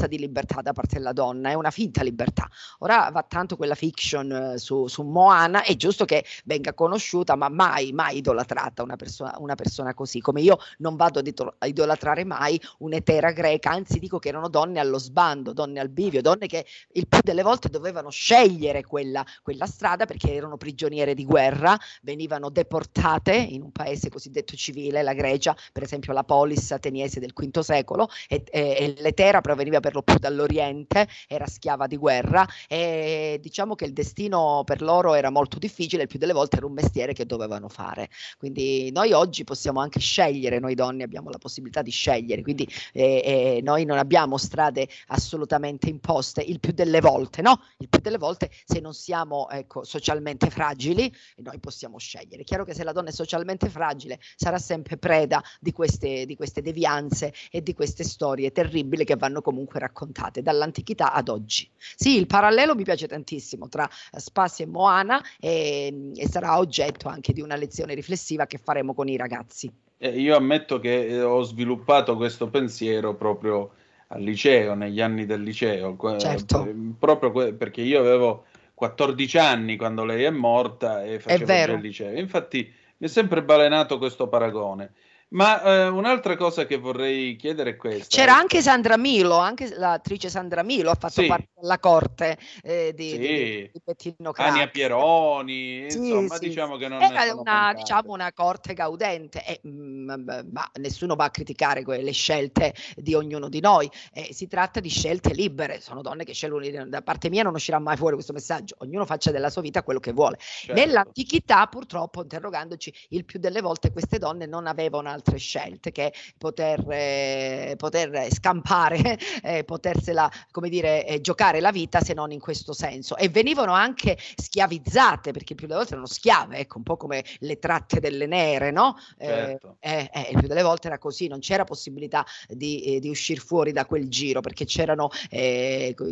mancanza di libertà da parte della donna, è una finta libertà. Ora va tanto quella fiction su, su Moana, è giusto che venga conosciuta, ma mai, mai idolatrata una persona, una persona così, come io non vado a idolatrare mai un'etera greca, anzi dico che erano donne allo sbando, donne al bivio, donne che il più delle volte dovevano scegliere quella, quella strada perché erano prigioniere di guerra, venivano deportate in un paese cosiddetto civile, la Grecia, per esempio la polis ateniese del V secolo, e, e, e l'etera proveniva per lo più dall'Oriente, era schiava di guerra e diciamo che il destino per loro era molto difficile, il più delle volte era un mestiere che dovevano fare. Quindi noi oggi possiamo anche scegliere, noi donne abbiamo la possibilità di scegliere, quindi eh, eh, noi non abbiamo strade assolutamente imposte, il più delle volte, no? Il più delle volte se non siamo ecco, socialmente fragili, noi possiamo scegliere. È chiaro che se la donna è socialmente fragile sarà sempre preda di queste, di queste devianze e di queste storie terribili che vanno comunque raccontate dall'antichità ad oggi. Sì, il parallelo mi piace tantissimo tra Spassi e Moana e, e sarà oggetto anche di una lezione riflessiva che faremo con i ragazzi. Eh, io ammetto che eh, ho sviluppato questo pensiero proprio al liceo, negli anni del liceo, certo. proprio que- perché io avevo 14 anni quando lei è morta e facevo il liceo. Infatti mi è sempre balenato questo paragone. Ma eh, un'altra cosa che vorrei chiedere è questa. C'era anche Sandra Milo, anche l'attrice Sandra Milo ha fatto sì. parte della corte eh, di, sì. di, di Bettino Crack. Ania Pieroni, sì, insomma diciamo che non Era una, diciamo, una corte gaudente, e, mh, mm, ma nessuno va a criticare le scelte di ognuno di noi, eh, si tratta di scelte libere, sono donne che scelgono, da parte mia non uscirà mai fuori questo messaggio, ognuno faccia della sua vita quello che vuole. Certo. Nell'antichità purtroppo, interrogandoci, il più delle volte queste donne non avevano altre scelte che poter, eh, poter scampare, eh, potersela, come dire, eh, giocare la vita se non in questo senso. E venivano anche schiavizzate, perché più delle volte erano schiave, ecco, un po' come le tratte delle nere, no? Eh, certo. Eh, eh, più delle volte era così, non c'era possibilità di, di uscire fuori da quel giro, perché c'erano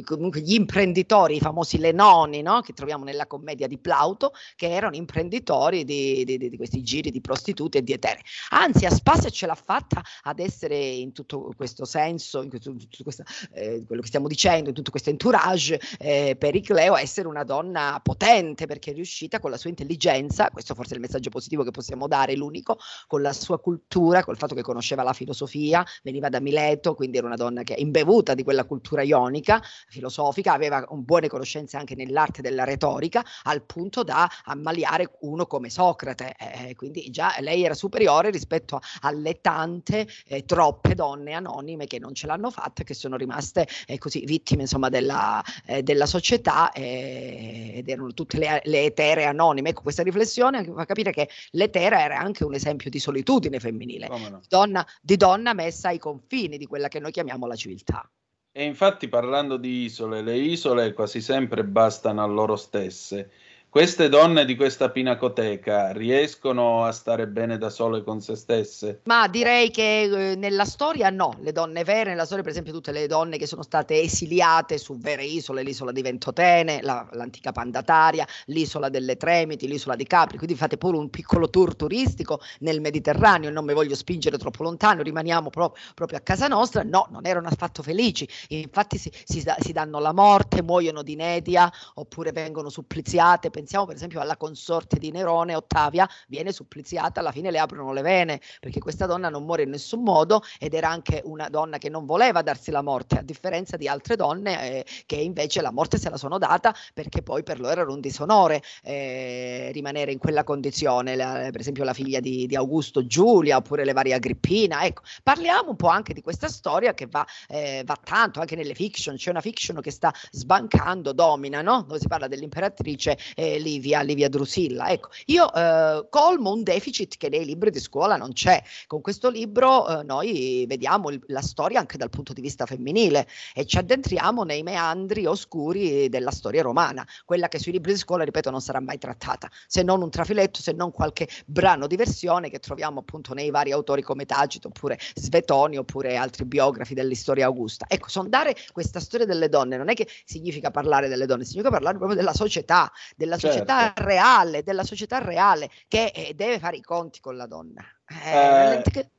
comunque gli imprenditori, i famosi lenoni, no? Che troviamo nella commedia di Plauto, che erano imprenditori di, di, di questi giri di prostitute e di etere. Anzi, a Spazio ce l'ha fatta ad essere in tutto questo senso, in tutto, tutto questo, eh, quello che stiamo dicendo, in tutto questo entourage, eh, per Icleo a essere una donna potente perché è riuscita con la sua intelligenza, questo forse è il messaggio positivo che possiamo dare, l'unico, con la sua cultura, col fatto che conosceva la filosofia, veniva da Mileto, quindi era una donna che è imbevuta di quella cultura ionica, filosofica, aveva buone conoscenze anche nell'arte della retorica, al punto da ammaliare uno come Socrate, eh, quindi già lei era superiore rispetto alle tante, eh, troppe donne anonime che non ce l'hanno fatta, che sono rimaste eh, così vittime insomma della, eh, della società eh, ed erano tutte le, le etere anonime. Ecco, questa riflessione fa capire che l'etera era anche un esempio di solitudine femminile, no? donna, di donna messa ai confini di quella che noi chiamiamo la civiltà. E infatti parlando di isole, le isole quasi sempre bastano a loro stesse queste donne di questa pinacoteca riescono a stare bene da sole con se stesse? Ma direi che eh, nella storia no, le donne vere, nella storia per esempio tutte le donne che sono state esiliate su vere isole, l'isola di Ventotene, la, l'antica Pandataria, l'isola delle Tremiti, l'isola di Capri, quindi fate pure un piccolo tour turistico nel Mediterraneo, non mi voglio spingere troppo lontano, rimaniamo pro- proprio a casa nostra, no, non erano affatto felici, infatti si, si, si danno la morte, muoiono di inedia oppure vengono suppliziate pensiamo per esempio alla consorte di Nerone, Ottavia, viene suppliziata, alla fine le aprono le vene, perché questa donna non muore in nessun modo ed era anche una donna che non voleva darsi la morte, a differenza di altre donne eh, che invece la morte se la sono data perché poi per loro era un disonore eh, rimanere in quella condizione, la, per esempio la figlia di, di, Augusto Giulia oppure le varie Agrippina, ecco, parliamo un po' anche di questa storia che va, eh, va tanto anche nelle fiction, c'è una fiction che sta sbancando, domina, no? dove si parla dell'imperatrice eh, Livia, Livia Drusilla. Ecco, io eh, colmo un deficit che nei libri di scuola non c'è. Con questo libro eh, noi vediamo il, la storia anche dal punto di vista femminile e ci addentriamo nei meandri oscuri della storia romana, quella che sui libri di scuola, ripeto, non sarà mai trattata, se non un trafiletto, se non qualche brano di versione che troviamo appunto nei vari autori come Tacito oppure Svetoni oppure altri biografi dell'istoria augusta. Ecco, sondare questa storia delle donne non è che significa parlare delle donne, significa parlare proprio della società, della società Certo. reale, della società reale che eh, deve fare i conti con la donna. Eh, Eh, che-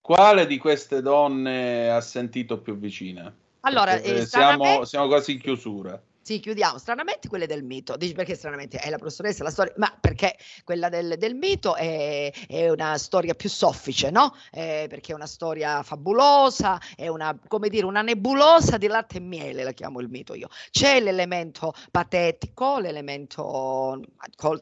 Quale di queste donne ha sentito più vicina? Allora, eh, eh, siamo, siamo quasi in chiusura. Sì, chiudiamo. Stranamente quelle del mito. Dici perché stranamente è la professoressa, la storia, ma perché quella del, del mito è, è una storia più soffice, no? Eh, perché è una storia fabulosa, è una, come dire, una nebulosa di latte e miele, la chiamo il mito io. C'è l'elemento patetico, l'elemento,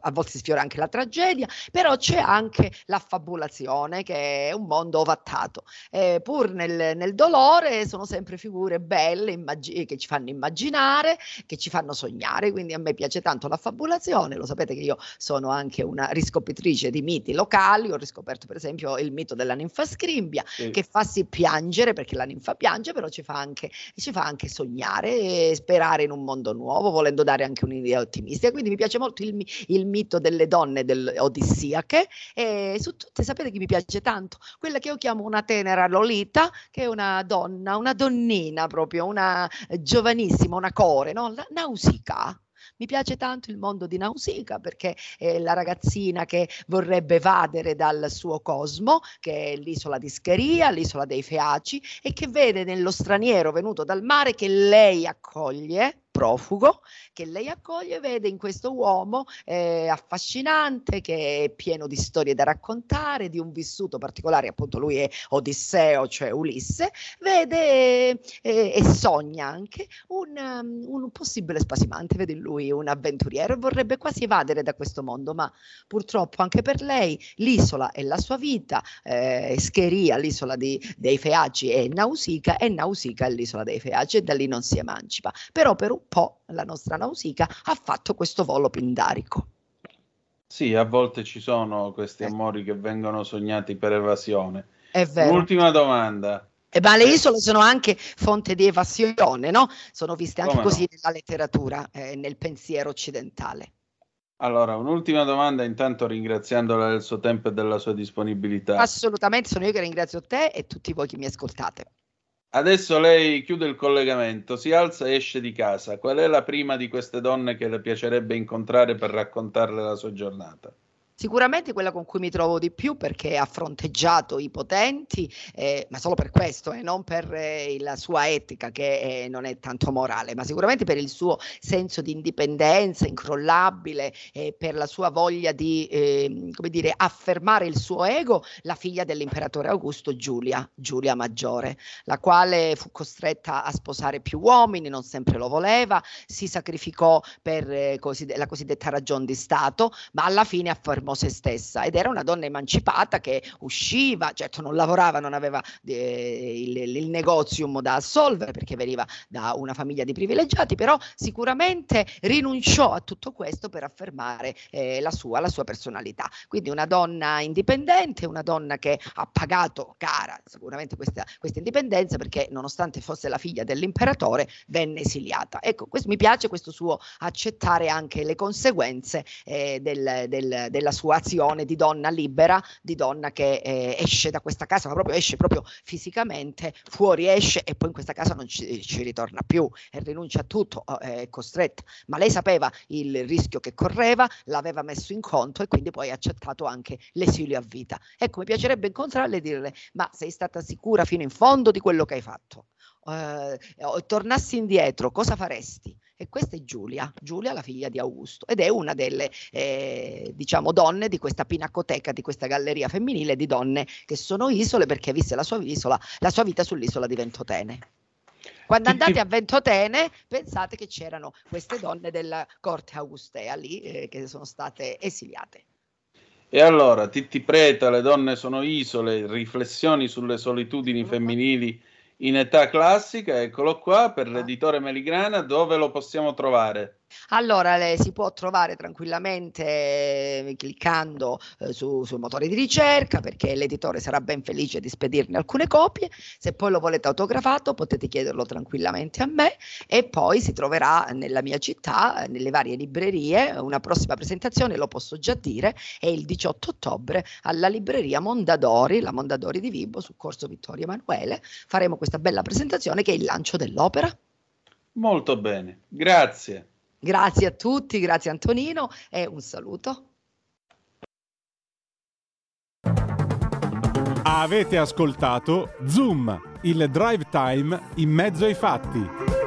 a volte si sfiora anche la tragedia, però c'è anche l'affabulazione che è un mondo ovattato. Eh, pur nel, nel dolore sono sempre figure belle, immaggi- che ci fanno immaginare, che ci fanno sognare, quindi a me piace tanto la fabulazione, lo sapete che io sono anche una riscopritrice di miti locali, ho riscoperto per esempio il mito della ninfa scrimbia, Sì. che fa sì piangere perché la ninfa piange, però ci fa anche, ci fa anche sognare e sperare in un mondo nuovo, volendo dare anche un'idea ottimistica, quindi mi piace molto il, il mito delle donne del- odissiache e su tutte sapete che mi piace tanto, quella che io chiamo una tenera Lolita, che è una donna, una donnina proprio, una eh, giovanissima, una core, no? Nausicaa. Mi piace tanto il mondo di Nausicaa perché è la ragazzina che vorrebbe evadere dal suo cosmo, che è l'isola di Scheria, l'isola dei Feaci, e che vede nello straniero venuto dal mare che lei accoglie, profugo, che lei accoglie, vede in questo uomo eh, affascinante, che è pieno di storie da raccontare, di un vissuto particolare, appunto lui è Odisseo, cioè Ulisse, vede eh, e sogna anche un, um, un possibile spasimante, vede in lui un avventuriero e vorrebbe quasi evadere da questo mondo, ma purtroppo anche per lei l'isola è la sua vita, eh, Scheria, l'isola di- dei Feaci è Nausicaa e Nausicaa è l'isola dei Feaci e da lì non si emancipa. Però per un po' la nostra Nausicaa ha fatto questo volo pindarico. Sì, a volte ci sono questi amori che vengono sognati per evasione. È vero. Ultima domanda. Eh, ma le isole sono anche fonte di evasione, no? Sono viste anche Come no? così nella letteratura e nel pensiero occidentale. Allora, un'ultima domanda, intanto ringraziandola del suo tempo e della sua disponibilità. Assolutamente, sono io che ringrazio te e tutti voi che mi ascoltate. Adesso lei chiude il collegamento, si alza e esce di casa. Qual è la prima di queste donne che le piacerebbe incontrare per raccontarle la sua giornata? Sicuramente quella con cui mi trovo di più perché ha fronteggiato i potenti, eh, ma solo per questo e non per eh, la sua etica che eh, non è tanto morale, ma sicuramente per il suo senso di indipendenza incrollabile e per la sua voglia di, eh, come dire, affermare il suo ego, la figlia dell'imperatore Augusto Giulia, Giulia Maggiore, la quale fu costretta a sposare più uomini, non sempre lo voleva, si sacrificò per eh, coside- la cosiddetta ragion di Stato, ma alla fine affermò se stessa ed era una donna emancipata che usciva, certo non lavorava, non aveva eh, il, il negozium da assolvere perché veniva da una famiglia di privilegiati, però sicuramente rinunciò a tutto questo per affermare eh, la, sua, la sua personalità. Quindi una donna indipendente, una donna che ha pagato cara sicuramente questa, questa indipendenza perché nonostante fosse la figlia dell'imperatore venne esiliata. Ecco, questo, mi piace questo suo accettare anche le conseguenze eh, del- del- della sua azione di donna libera, di donna che eh, esce da questa casa, ma proprio esce proprio fisicamente, fuori esce e poi in questa casa non ci, ci ritorna più e rinuncia a tutto, eh, è costretta. Ma lei sapeva il rischio che correva, l'aveva messo in conto e quindi poi ha accettato anche l'esilio a vita. Ecco, mi piacerebbe incontrarla e dirle, ma sei stata sicura fino in fondo di quello che hai fatto? O tornassi indietro, cosa faresti? E questa è Giulia, Giulia la figlia di Augusto ed è una delle eh, diciamo donne di questa pinacoteca, di questa galleria femminile di donne che sono isole perché visse la sua, isola, la sua vita sull'isola di Ventotene. Quando andate a Ventotene pensate che c'erano queste donne della corte augustea lì eh, che sono state esiliate. E allora, Titti Preta, Le donne sono isole, riflessioni sulle solitudini femminili in età classica, eccolo qua per l'editore Meligrana, dove lo possiamo trovare? Allora, le, si può trovare tranquillamente eh, cliccando eh, su, sul motore di ricerca perché l'editore sarà ben felice di spedirne alcune copie. Se poi lo volete autografato potete chiederlo tranquillamente a me e poi si troverà nella mia città, nelle varie librerie. Una prossima presentazione, lo posso già dire, è il 18 ottobre alla libreria Mondadori, la Mondadori di Vibo su Corso Vittorio Emanuele. Faremo questa bella presentazione che è il lancio dell'opera. Molto bene, grazie. Grazie a tutti, grazie Antonino e un saluto. Avete ascoltato Zoom, il drive time in mezzo ai fatti.